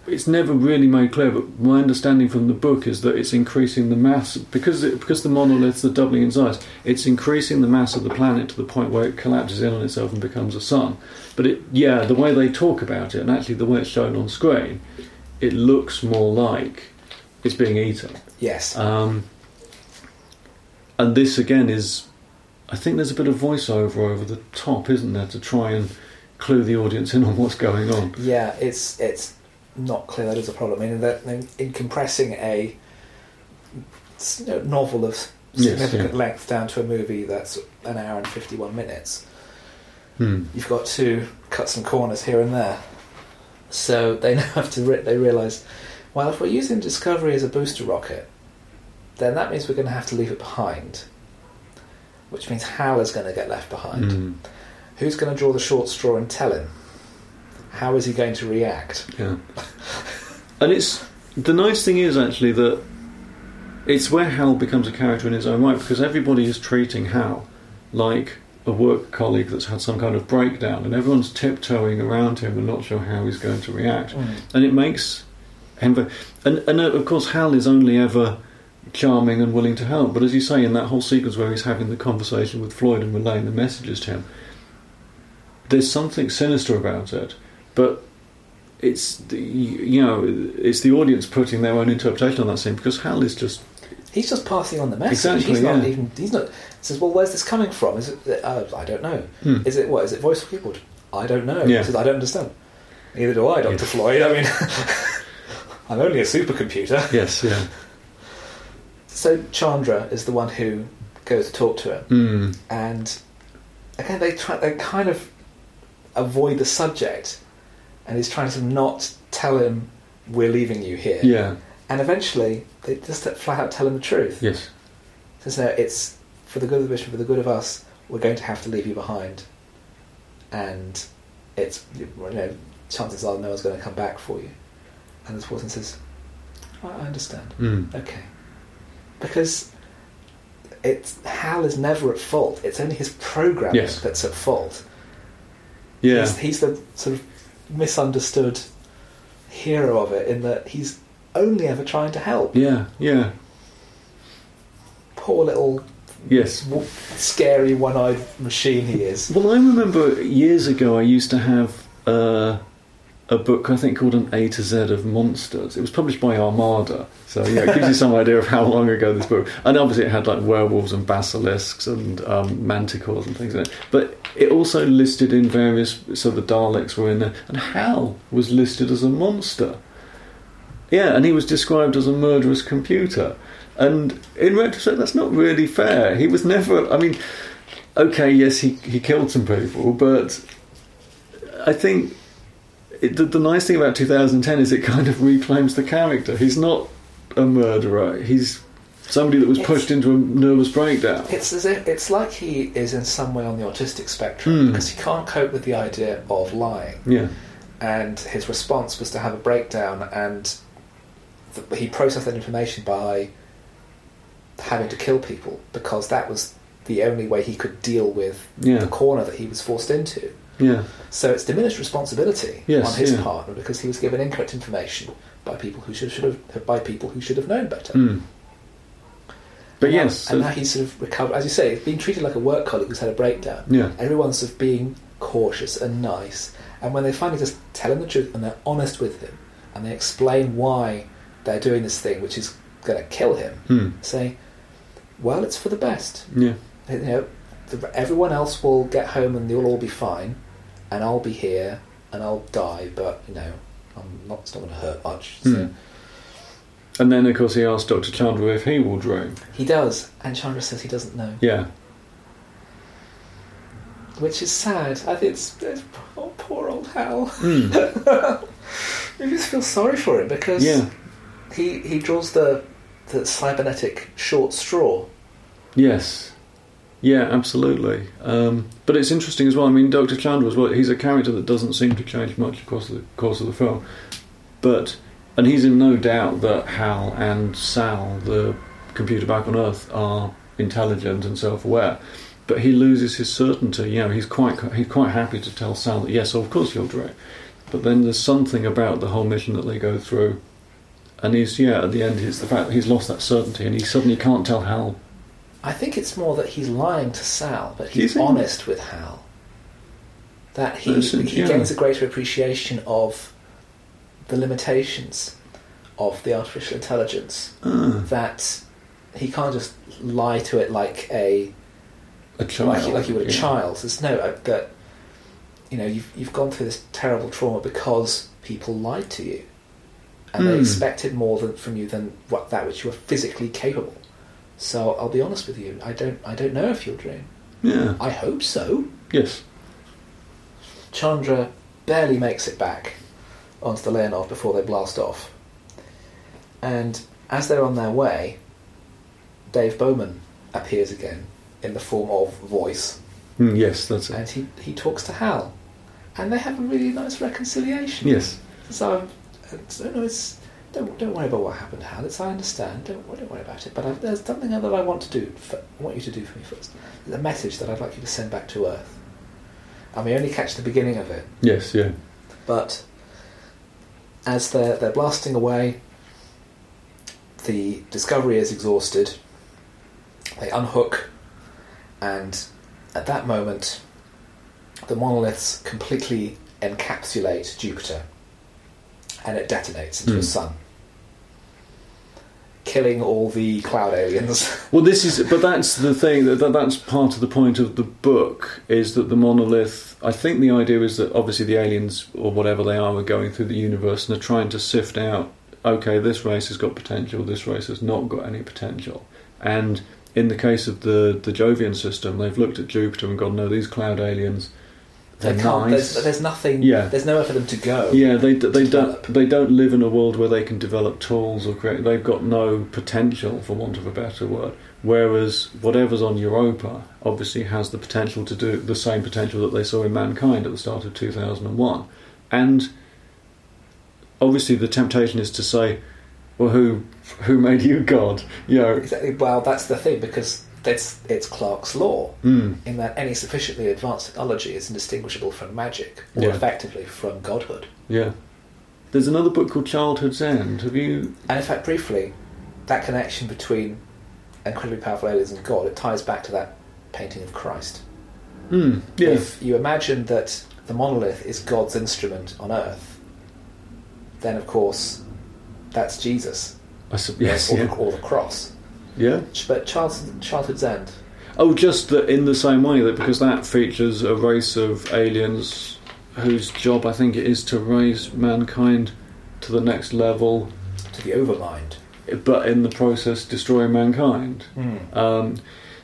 S3: It's never really made clear, but my understanding from the book is that it's increasing the mass because it, because the monoliths are doubling in size. It's increasing the mass of the planet to the point where it collapses in on itself and becomes a sun. But it, yeah, the way they talk about it and actually the way it's shown on screen, it looks more like it's being eaten.
S2: Yes.
S3: Um, and this again is, I think there's a bit of voiceover over the top, isn't there, to try and clue the audience in on what's going on.
S2: Yeah, it's it's not clear that is a problem. I mean, that in, in compressing a novel of
S3: Yes,
S2: significant
S3: yeah.
S2: length down to a movie that's an hour and fifty-one minutes,
S3: Hmm.
S2: you've got to cut some corners here and there. So they now have to re- they realise, well, if we're using Discovery as a booster rocket, then that means we're going to have to leave it behind. Which means Hal is going to get left behind.
S3: Hmm.
S2: Who's going to draw the short straw and tell him? How is he going to react?
S3: Yeah. And it's the nice thing is actually that it's where Hal becomes a character in his own right because everybody is treating Hal like a work colleague that's had some kind of breakdown, and everyone's tiptoeing around him and not sure how he's going to react. and it makes him and and uh, of course Hal is only ever charming and willing to help but as you say in that whole sequence where he's having the conversation with Floyd and relaying the messages to him there's something sinister about it but it's the, you know it's the audience putting their own interpretation on that scene because Hal is just
S2: He's just passing on the message.
S3: Exactly,
S2: he's not
S3: yeah.
S2: even. He's not. Says, well, where's this coming from? Is it? Uh, I don't know.
S3: Hmm.
S2: Is it what? Is it voice or keyboard? I don't know.
S3: Yeah.
S2: He says, I don't understand. Neither do I, Doctor
S3: Yeah.
S2: Floyd. I mean, I'm only a supercomputer.
S3: yes yeah
S2: So Chandra is the one who goes to talk to him,
S3: mm.
S2: and again they try. They kind of avoid the subject, and he's trying to not tell him we're leaving you here.
S3: yeah
S2: And eventually, they just flat out tell him the truth.
S3: yes
S2: Says no, it's for the good of the mission, for the good of us. We're going to have to leave you behind, and it's you know chances are no one's going to come back for you. And this person says, I I understand.
S3: mm.
S2: Okay, because it's Hal is never at fault. It's only his programming
S3: Yes.
S2: that's at fault.
S3: yeah
S2: He's, he's the sort of misunderstood hero of it in that he's only ever trying to help.
S3: yeah yeah
S2: Poor little
S3: yes
S2: w- scary one-eyed machine he is.
S3: Well, I remember years ago I used to have uh, a book I think called An A to Z of Monsters. It was published by Armada, so yeah, it gives you some idea of how long ago this book. And obviously, it had like werewolves and basilisks and um, manticores and things like that. But it also listed in various. So the Daleks were in there, and Hal was listed as a monster. Yeah, and he was described as a murderous computer. And in retrospect, that's not really fair. He was never. I mean, okay, yes, he, he killed some people, but I think it, the, the nice thing about 2010 is it kind of reclaims the character. He's not a murderer. He's somebody that was
S2: It's-
S3: pushed into a nervous breakdown.
S2: It's as if it's like he is in some way on the autistic spectrum
S3: Hmm.
S2: because he can't cope with the idea of lying,
S3: Yeah,
S2: and his response was to have a breakdown, and th- he processed that information by having to kill people because that was the only way he could deal with
S3: Yeah.
S2: the corner that he was forced into.
S3: Yeah,
S2: So it's diminished responsibility
S3: Yes,
S2: on his
S3: yeah.
S2: part because he was given incorrect information by people who should, should have by people who should have known better.
S3: Mm. But
S2: And now-
S3: yes,
S2: and
S3: so-
S2: now he's sort of recovered. As you say, he's being treated like a work colleague who's had a breakdown.
S3: yeah,
S2: Everyone's sort of being cautious and nice, and when they finally just tell him the truth and they're honest with him, and they explain why they're doing this thing, which is going to kill him,
S3: Hmm.
S2: say, "Well, it's for the best.
S3: yeah,
S2: You know, everyone else will get home and they'll all be fine, and I'll be here and I'll die, but you know, I'm not. It's not going to hurt much." So
S3: Hmm. And then, of course, he asks Dr. Chandra if he will dream.
S2: he does, and Chandra says he doesn't know.
S3: Yeah,
S2: which is sad. I think it's, it's oh, poor old Hal.
S3: Hmm.
S2: you just feel sorry for him because
S3: yeah,
S2: he, he draws the the cybernetic short straw,
S3: yes, Yeah, absolutely. Um, but it's interesting as well. I mean, Dr. Chandra as well. He's a character that doesn't seem to change much across the course of the film, but and he's in no doubt that Hal and Sal, the computer back on Earth, are intelligent and self-aware. But he loses his certainty. You know, he's quite he's quite happy to tell Sal that yes, of course you're Drake. But then there's something about the whole mission that they go through, and he's yeah. At the end, it's the fact that he's lost that certainty, and he suddenly can't tell Hal
S2: I think it's more that he's lying to Sal, but he's honest with Hal. That he,
S3: Listen,
S2: he
S3: yeah.
S2: gains a greater appreciation of the limitations of the artificial intelligence.
S3: Ah,
S2: That he can't just lie to it like a
S3: a child,
S2: like, like you would a
S3: yeah.
S2: child. There's no uh, that you know you've you've gone through this terrible trauma because people lied to you, and they
S3: Hmm.
S2: expected more than, from you than what that which you were physically capable. So I'll be honest with you. I don't I don't know if you'll dream.
S3: Yeah.
S2: I hope so.
S3: Yes.
S2: Chandra barely makes it back onto the Leonov before they blast off. And as they're on their way, Dave Bowman appears again in the form of voice,
S3: Mm, yes, that's it.
S2: and he, he talks to Hal, and they have a really nice reconciliation.
S3: Yes.
S2: So, so no, it's don't don't worry about what happened, Hal. It's I understand. Don't don't worry about it. But I, there's something that I want to do. For, I want you to do for me first. The message that I'd like you to send back to Earth. And we only catch the beginning of it.
S3: Yes. Yeah.
S2: But as they're, they're blasting away, the Discovery is exhausted. They unhook, and at that moment, the monoliths completely encapsulate Jupiter, and it detonates into
S3: Hmm.
S2: a sun, killing all the cloud aliens.
S3: Well, this is, but that's the thing. That, that that's part of the point of the book is that the monolith. I think the idea is that obviously the aliens or whatever they are are going through the universe and are trying to sift out. Okay, this race has got potential. This race has not got any potential. And in the case of the the Jovian system, they've looked at Jupiter and gone, no, these cloud aliens.
S2: They can't.
S3: nice.
S2: There's, there's nothing.
S3: Yeah.
S2: There's nowhere for them to go.
S3: Yeah, they they don't they don't live in a world where they can develop tools or create. They've got no potential, for want of a better word. Whereas whatever's on Europa obviously has the potential to do the same potential that they saw in mankind at the start of two thousand and one, and obviously the temptation is to say, well, who who made you God? You know,
S2: Exactly. Well, that's the thing because it's it's Clarke's law.
S3: mm,
S2: in that any sufficiently advanced technology is indistinguishable from magic, or
S3: Yeah.
S2: effectively from godhood.
S3: yeah. There's another book called Childhood's End. Have you?
S2: And in fact, briefly, that connection between incredibly powerful aliens and God, it ties back to that painting of Christ.
S3: Mm, yeah.
S2: If you imagine that the monolith is God's instrument on earth, then of course that's Jesus,
S3: I sup- yes.
S2: or,
S3: Yeah.
S2: the, or the cross.
S3: Yeah.
S2: But Childhood, Childhood's End,
S3: Oh, just that in the same way that because that features a race of aliens whose job I think it is to raise mankind to the next level,
S2: to the overmind.
S3: but in the process destroying mankind. Um,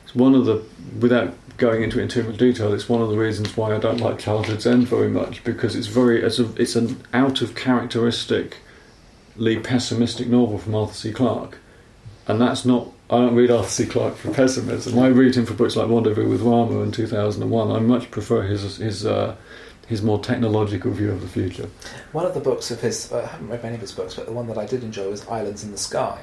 S3: it's one of the, without going into it in too much detail, it's one of the reasons why I don't like Childhood's End very much because it's very, it's, a, it's an out of characteristically pessimistic novel from Arthur C. Clarke, and that's not. I don't read Arthur C. Clarke for pessimism. I read him for books like Rendezvous with Rama in 2001. I much prefer his his uh, his more technological view of the future.
S2: One of the books of his, uh, I haven't read many of his books, but the one that I did enjoy was Islands in the Sky.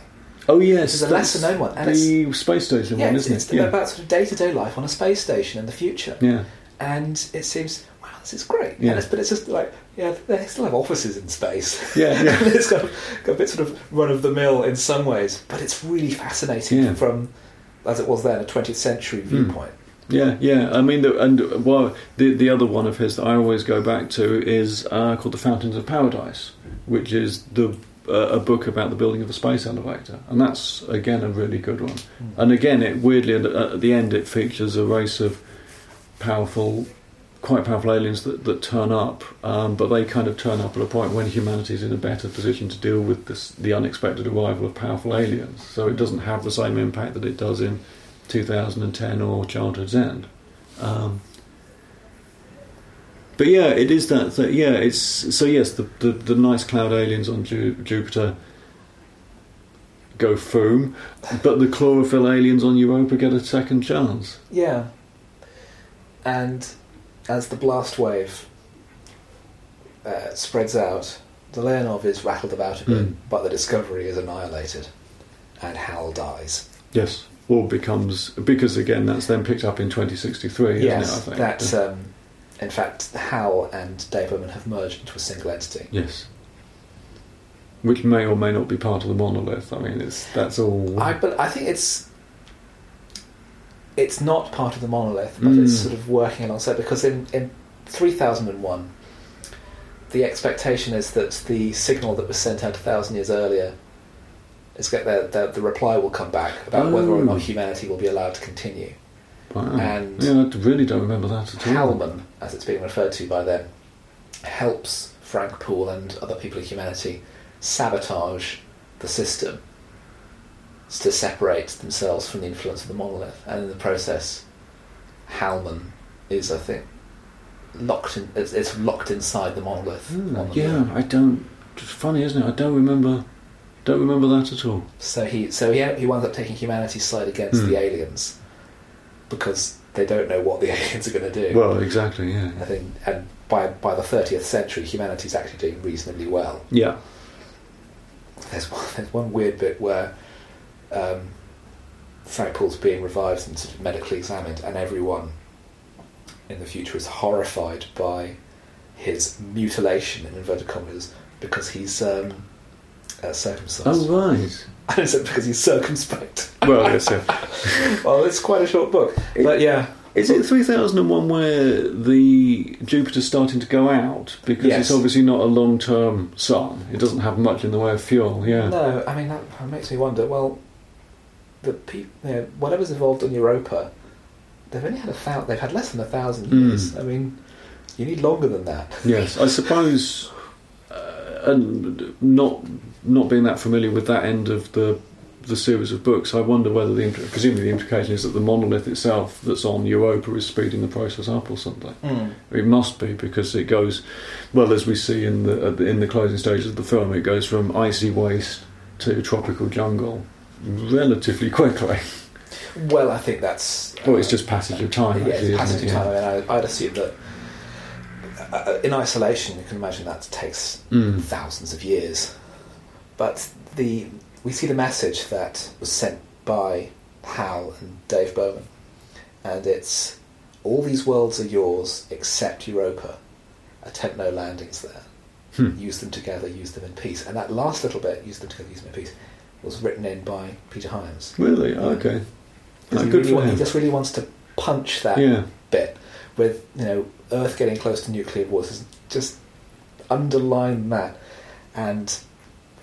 S3: Oh yes,
S2: is a lesser known one, and
S3: the space station
S2: Yeah,
S3: one, isn't
S2: it's
S3: it? Yeah.
S2: about sort of day to day life on a space station in the future.
S3: yeah.
S2: And it seems, this is great.
S3: Yeah.
S2: And it's, but it's just like, yeah, they still have offices in space.
S3: Yeah, yeah.
S2: It's got, got a bit sort of run of the mill in some ways, but it's really fascinating
S3: Yeah. Hmm.
S2: from, as it was then, a 20th century viewpoint.
S3: Yeah, yeah. I mean, the, and well, the the other one of his that I always go back to is uh, called The Fountains of Paradise, which is the uh, a book about the building of a space elevator, and that's again a really good one. And again, it weirdly at the end it features a race of powerful, quite powerful aliens that, that turn up, um, but they kind of turn up at a point when humanity is in a better position to deal with this the unexpected arrival of powerful aliens. So it doesn't have the same impact that it does in 2010 or Childhood's End. Um, but yeah, it is that. yeah, it's so yes. The, the the nice cloud aliens on Ju- Jupiter go boom, but the chlorophyll aliens on Europa get a second chance.
S2: Yeah. And as the blast wave uh, spreads out, the Leonov is rattled about a bit,
S3: Mm.
S2: but the Discovery is annihilated, and Hal dies.
S3: Yes, or becomes because again that's then picked up in 2063, isn't
S2: yes,
S3: it? I think.
S2: that's um, in fact Hal and Dave Bowman have merged into a single entity.
S3: yes. Which may or may not be part of the monolith. I mean, it's that's all.
S2: I but I think it's it's not part of the monolith, but
S3: Mm.
S2: it's sort of working alongside because in in three thousand and one, the expectation is that the signal that was sent out a thousand years earlier is get the, the the reply will come back about whether or
S3: Oh.
S2: not humanity will be allowed to continue.
S3: Wow.
S2: and-
S3: yeah, I really don't remember that at all.
S2: Halman, as it's being referred to by them, helps Frank Poole and other people in humanity sabotage the system to separate themselves from the influence of the monolith, and in the process, Halman is, I think, locked in. It's, it's locked inside the monolith. On the
S3: yeah. I don't. It's funny, isn't it? I don't remember. Don't remember that at all.
S2: So he, so he, he winds up taking humanity's side against
S3: Hmm.
S2: the aliens because they don't know what the aliens are going to do.
S3: Well, exactly. Yeah.
S2: I think, and by by the 30th century, humanity's actually doing reasonably well.
S3: Yeah.
S2: There's one, there's one weird bit where um, Frank Poole's being revived and sort of medically examined, and everyone in the future is horrified by his mutilation in inverted commas because he's um, uh, circumcised.
S3: Oh right.
S2: I said because he's circumspect.
S3: Well, yes. yeah.
S2: well, it's quite a short book, but yeah,
S3: Is it 3001 where the Jupiter's starting to go out? Because
S2: Yes.
S3: it's obviously not a long term sun. It doesn't have much in the way of fuel, yeah.
S2: No, I mean that makes me wonder. Well, the peop you know, whatever's evolved on Europa, they've only had a thou- They've had less than a thousand
S3: Mm.
S2: years. I mean, you need longer than that.
S3: Yes, I suppose, uh, and not not being that familiar with that end of the the series of books, I wonder whether the presumably the implication is that the monolith itself that's on Europa is speeding the process up or something. It must be because it goes, well, as we see in the in the closing stages of the film, it goes from icy waste to tropical jungle relatively quickly.
S2: Well, I think that's.
S3: Well, it's just passage of time.
S2: yeah,
S3: actually,
S2: passage of time. I mean, I, I'd assume that uh, in isolation, you can imagine that takes
S3: Mm.
S2: thousands of years. But the we see the message that was sent by Hal and Dave Bowman, and it's all these worlds are yours except Europa. Attempt no landings there.
S3: Hmm.
S2: Use them together. Use them in peace. And that last little bit, use them together, use them in peace, was written in by Peter Hyams.
S3: Really? Okay. Oh,
S2: he,
S3: good
S2: really
S3: for
S2: wa- he just really wants to punch that
S3: Yeah.
S2: bit with you know Earth getting close to nuclear wars. Just underline that, and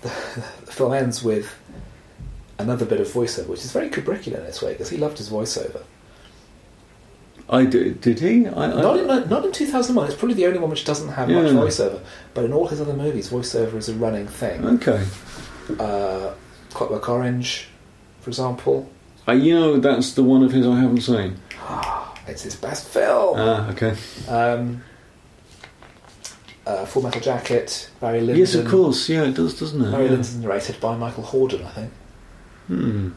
S2: the, the film ends with another bit of voiceover, which is very Kubrickian in its way because he loved his voiceover.
S3: I did. Did he? I, I,
S2: Not in not in 2001. It's probably the only one which doesn't have much voiceover. But in all his other movies, voiceover is a running thing.
S3: Okay.
S2: Uh, Clockwork Orange, for example,
S3: Uh, you know, that's the one of his I haven't seen.
S2: it's his best film.
S3: Ah, okay.
S2: Um, uh, Full Metal Jacket, Barry Lyndon.
S3: Yes, of course. Yeah, it does, doesn't it?
S2: Barry
S3: Yeah.
S2: Lyndon's narrated by Michael Hordern, I think.
S3: Hmm.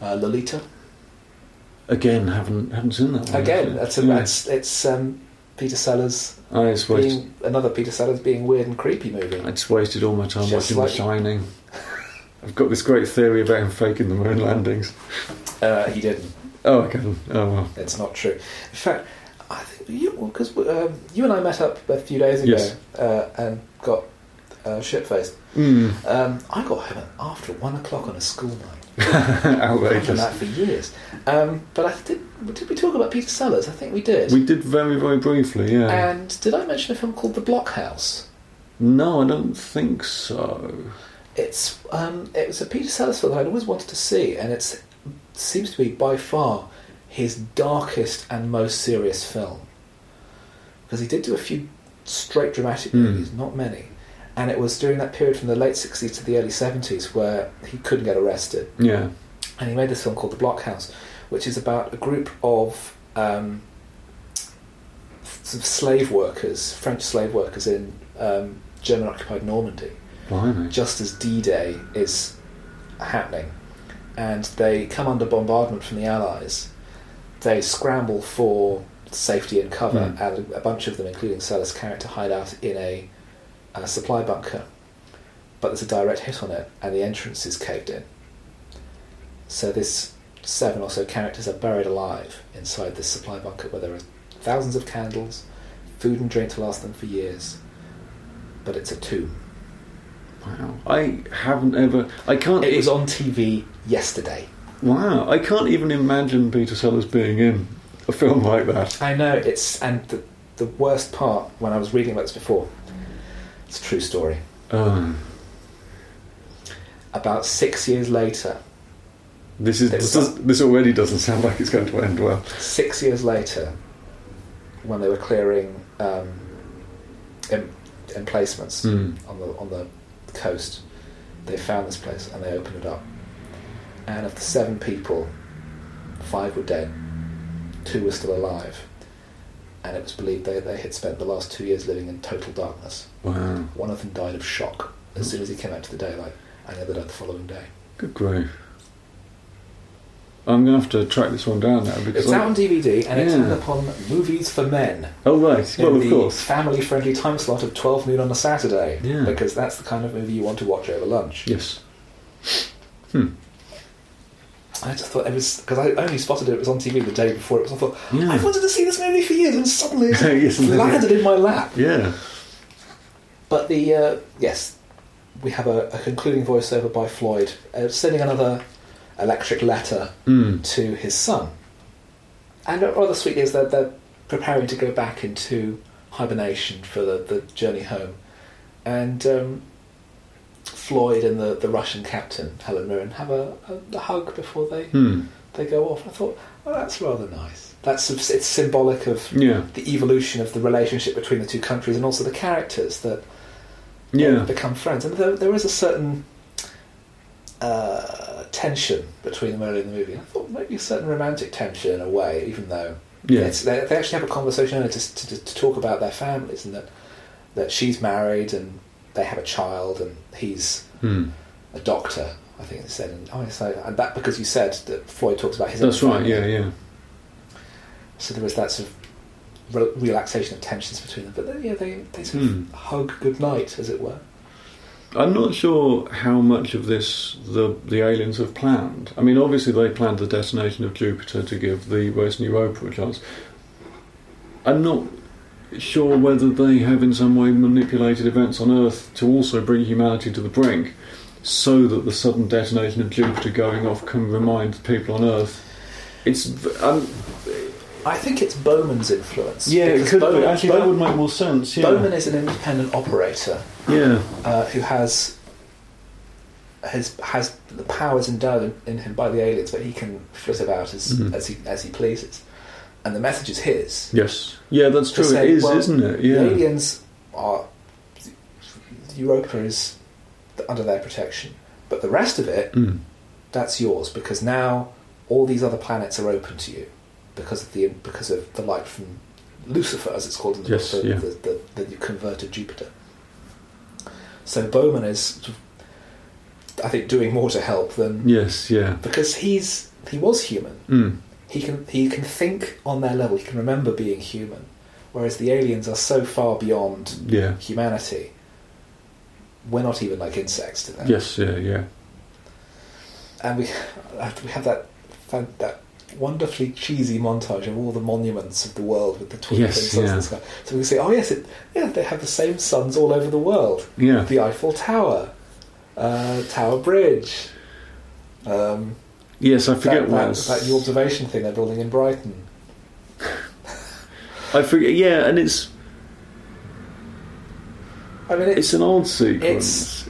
S2: Uh, Lolita.
S3: Again, haven't haven't seen that one.
S2: Again, that's, a,
S3: Yeah.
S2: that's it's um, Peter Sellers
S3: I just wasted.
S2: another Peter Sellers being weird and creepy movie.
S3: I just wasted all my time
S2: Just
S3: watching
S2: like-
S3: The Shining. I've got this great theory about him faking the moon landings.
S2: Uh, he didn't.
S3: Oh, okay. Oh well.
S2: It's not true. In fact, I think you because um, you and I met up a few days ago
S3: Yes.
S2: uh, and got uh, shit faced.
S3: Hmm.
S2: Um, I got home after one o'clock on a school night. Outrageous. I've done that for years. Um, but I did. Did we talk about Peter Sellers? I think we did.
S3: We did very, very briefly. Yeah.
S2: And did I mention a film called The Blockhouse?
S3: no, I don't think so.
S2: It's um, it was a Peter Sellers film that I'd always wanted to see, and it seems to be by far his darkest and most serious film. Because he did do a few straight dramatic
S3: Hmm.
S2: movies, not many, and it was during that period from the late sixties to the early seventies where he couldn't get arrested,
S3: Yeah.
S2: and he made this film called The Blockhouse, which is about a group of um, sort of slave workers, French slave workers in um, German occupied Normandy
S3: Blimey.
S2: just as D-Day is happening, and they come under bombardment from the Allies. They scramble for safety and cover,
S3: Mm.
S2: and a bunch of them, including Sellers' character, hide out in a, a supply bunker. But there's a direct hit on it, and the entrance is caved in. So this seven or so characters are buried alive inside this supply bunker, where there are thousands of candles, food and drink to last them for years. But it's a tomb.
S3: Wow. I haven't ever. I can't.
S2: It was on TV yesterday.
S3: Wow. I can't even imagine Peter Sellers being in a film like that.
S2: I know it's and the the worst part when I was reading about this before. It's a true story.
S3: Um,
S2: About six years later,
S3: this is this, does, this already doesn't sound like it's going to end well.
S2: six years later, when they were clearing um, em- emplacements
S3: Hmm.
S2: on the on the coast, they found this place and they opened it up. And of the seven people, five were dead, two were still alive, and it was believed they, they had spent the last two years living in total darkness.
S3: Wow.
S2: One of them died of shock as soon as he came out to the daylight, and the other died the following day.
S3: Good grief. I'm going to have to track this one down now because.
S2: It's
S3: I-
S2: out on DVD and it's
S3: Yeah.
S2: on upon Movies for Men.
S3: oh right. Well, of
S2: the
S3: course.
S2: family-friendly time slot of 12 noon on a Saturday,
S3: Yeah.
S2: because that's the kind of movie you want to watch over lunch.
S3: Yes. Hmm.
S2: I just thought it was because I only spotted it, it was on TV the day before it was. I thought
S3: Yeah.
S2: I've wanted to see this movie for years, and suddenly it
S3: Yes,
S2: landed in my lap.
S3: Yeah.
S2: But the uh, yes, we have a, a concluding voiceover by Floyd uh, sending another electric letter
S3: Mm.
S2: to his son, and rather sweet is that they're preparing to go back into hibernation for the, the journey home, and um, Floyd and the, the Russian captain Helen Mirren have a, a, a hug before they
S3: Hmm.
S2: they go off. I thought, well, that's rather nice. That's it's symbolic of
S3: Yeah.
S2: the evolution of the relationship between the two countries and also the characters that
S3: Yeah.
S2: become friends. And there, there is a certain uh, tension between them early in the movie. And I thought maybe a certain romantic tension in a way, even though
S3: Yeah.
S2: it's, they, they actually have a conversation to, to, to talk about their families and that that she's married and they have a child and he's
S3: Hmm.
S2: a doctor. I think it said, and oh, so and that because you said that Floyd talks about his.
S3: That's right. Yeah. Yeah.
S2: So there was that sort of re- relaxation of tensions between them. But then, yeah, they, they sort
S3: Hmm.
S2: of hug goodnight, as it were.
S3: I'm not sure how much of this the the aliens have planned. I mean, obviously they planned the detonation of Jupiter to give the Western Europa a chance. I'm not sure whether they have in some way manipulated events on Earth to also bring humanity to the brink, so that the sudden detonation of Jupiter going off can remind people on Earth. It's um,
S2: I think it's Bowman's influence.
S3: yeah, it could
S2: Bowman,
S3: be. Actually, that would make more sense. Yeah,
S2: Bowman is an independent operator
S3: yeah,
S2: uh, who has has has the powers endowed in, him by the aliens, but he can flit about as
S3: Mhm.
S2: as he as he pleases, and the message is his.
S3: yes, yeah. That's true.
S2: say,
S3: it is,
S2: well,
S3: isn't it? Yeah.
S2: The aliens are Europa is under their protection, but the rest of it
S3: Mm.
S2: that's yours because now all these other planets are open to you because of the because of the light from Lucifer, as it's called in the
S3: Yes,
S2: book, the,
S3: yeah.
S2: the, the converted Jupiter. So Bowman is, I think, doing more to help than
S3: Yes, yeah.
S2: because he's he was human.
S3: Mm.
S2: He can he can think on their level. He can remember being human, whereas the aliens are so far beyond
S3: Yeah.
S2: humanity. We're not even like insects to them.
S3: Yes, yeah, yeah.
S2: and we we have that that wonderfully cheesy montage of all the monuments of the world with the twinkling
S3: Yes,
S2: suns in the sky. So we say, oh yes, it, yeah, they have the same suns all over the world.
S3: Yeah.
S2: The Eiffel Tower, uh, Tower Bridge. Um,
S3: Yes, I forget
S2: that,
S3: what.
S2: that, that observation thing they're building in Brighton.
S3: I forget. Yeah, and it's
S2: I mean, it's
S3: it's an odd sequence.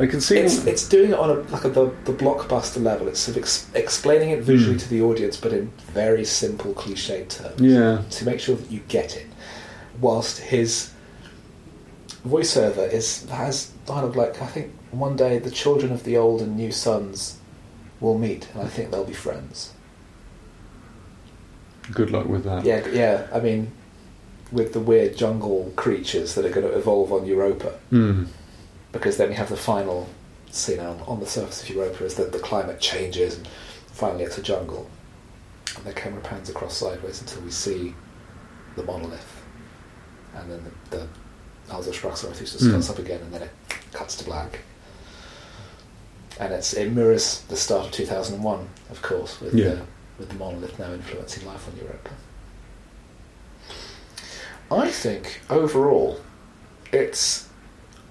S3: I can see.
S2: it's, it's doing it on a like a, the the blockbuster level. It's sort of ex- explaining it visually
S3: Hmm.
S2: to the audience, but in very simple, cliched terms.
S3: yeah,
S2: to make sure that you get it. Whilst his voiceover is has dialogue like I think one day the children of the old and new suns will meet, and I think they'll be friends.
S3: good luck with that.
S2: Yeah, yeah. I mean, with the weird jungle creatures that are going to evolve on Europa,
S3: Mm.
S2: Because then we have the final scene on, on the surface of Europa as the, the climate changes and finally it's a jungle. And the camera pans across sideways until we see the monolith. And then the, the Also sprach
S3: Zarathustra
S2: Mm. up again and then it cuts to black. And it's, it mirrors the start of 2001, of course, with,
S3: Yeah.
S2: the, with the monolith now influencing life on Europa. I think overall it's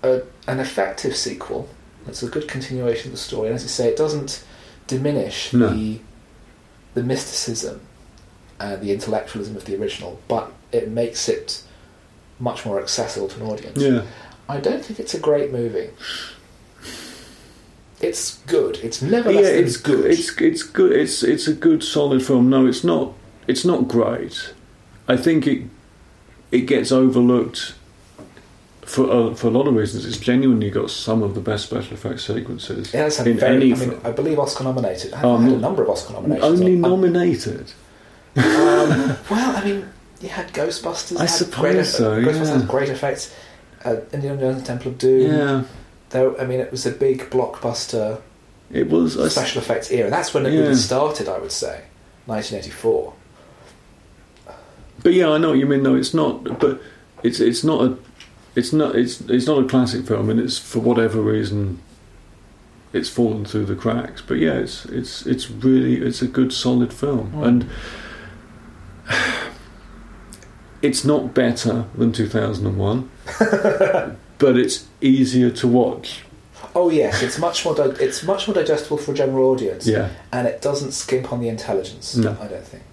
S2: a, an effective sequel. It's a good continuation of the story, and as you say, it doesn't diminish
S3: No.
S2: the the mysticism and the intellectualism of the original, but it makes it much more accessible to an audience.
S3: Yeah.
S2: I don't think it's a great movie. It's good. It's never
S3: yeah, it's
S2: good.
S3: It's it's good. It's it's a good solid film. No, it's not. It's not great. I think it it gets overlooked for uh, for a lot of reasons. It's genuinely got some of the best special effects sequences
S2: it has had
S3: in
S2: very,
S3: any
S2: I mean. I believe Oscar nominated. I
S3: Um,
S2: had a number of Oscar nominations.
S3: Only
S2: Um,
S3: nominated.
S2: um, well, I mean, you had Ghostbusters.
S3: I
S2: had
S3: suppose
S2: great,
S3: so,
S2: Ghostbusters
S3: yeah.
S2: had great effects. Uh, Indiana Jones and Temple of Doom.
S3: Yeah,
S2: Though, I mean, it was a big blockbuster
S3: it was. I s-
S2: special effects era. That's when it
S3: Yeah.
S2: really started, I would say. 1984.
S3: But yeah, I know what you mean. No, it's not. But it's it's not a it's not it's it's not a classic film, and it's for whatever reason it's fallen through the cracks. But yeah, it's it's it's really it's a good solid film,
S2: Mm.
S3: and it's not better than two thousand and one, but it's easier to watch.
S2: Oh yes, it's much more di- it's much more digestible for a general audience.
S3: Yeah,
S2: and it doesn't skimp on the intelligence.
S3: No.
S2: I don't think.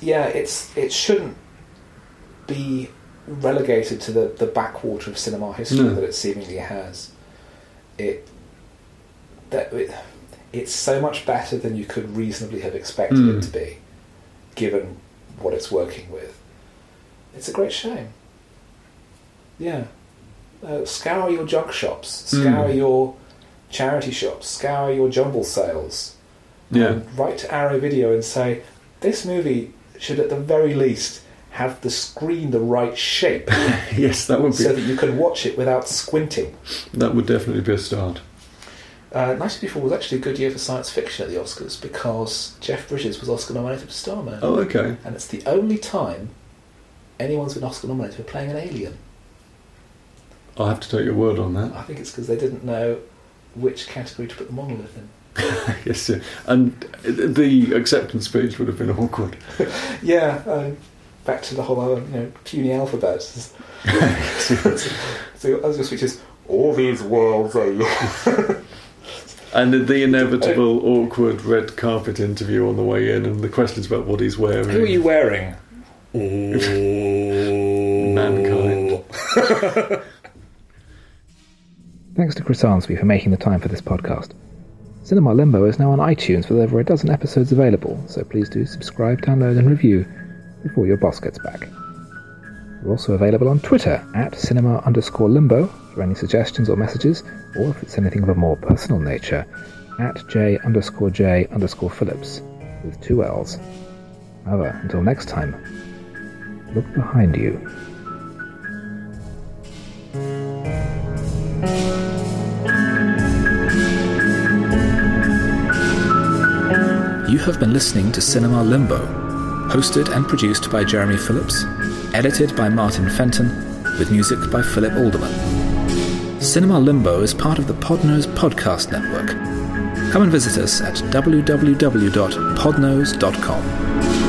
S2: Yeah, it's it shouldn't be relegated to the, the backwater of cinema history
S3: No.
S2: that it seemingly has. It that it, it's so much better than you could reasonably have expected
S3: Mm.
S2: it to be, given what it's working with. It's a great shame. Yeah. Uh, scour your junk shops, scour
S3: Mm.
S2: your charity shops, scour your jumble sales.
S3: yeah,
S2: write to Arrow Video and say this movie should at the very least have the screen the right shape
S3: yes, that would be
S2: so that you can watch it without squinting.
S3: that would definitely be a start.
S2: Uh, 1984 was actually a good year for science fiction at the Oscars because Jeff Bridges was Oscar nominated for Starman.
S3: Oh, okay.
S2: And it's the only time anyone's been Oscar nominated for playing an alien.
S3: I'll have to take your word on that.
S2: I think it's because they didn't know which category to put the monolith in.
S3: yes, yeah. and the acceptance speech would have been awkward.
S2: Yeah, um, back to the whole other, you know puny alphabet. so, as your speech is, all these worlds are. yours.
S3: And the inevitable awkward red carpet interview on the way in, and the questions about what he's wearing.
S2: Who are you wearing?
S3: Mankind.
S1: Thanks to Chris Arnsby for making the time for this podcast. Cinema Limbo is now on iTunes with over a dozen episodes available, so please do subscribe, download, and review before your boss gets back. We're also available on Twitter at cinema underscore limbo for any suggestions or messages, or if it's anything of a more personal nature, at j underscore j underscore Phillips with two L's. However, until next time, look behind you.
S2: You have been listening to Cinema Limbo, hosted and produced by Jeremy Phillips, edited by Martin Fenton, with music by Philip Alderman. Cinema Limbo is part of the Podnose Podcast Network. Come and visit us at www.podnose.com.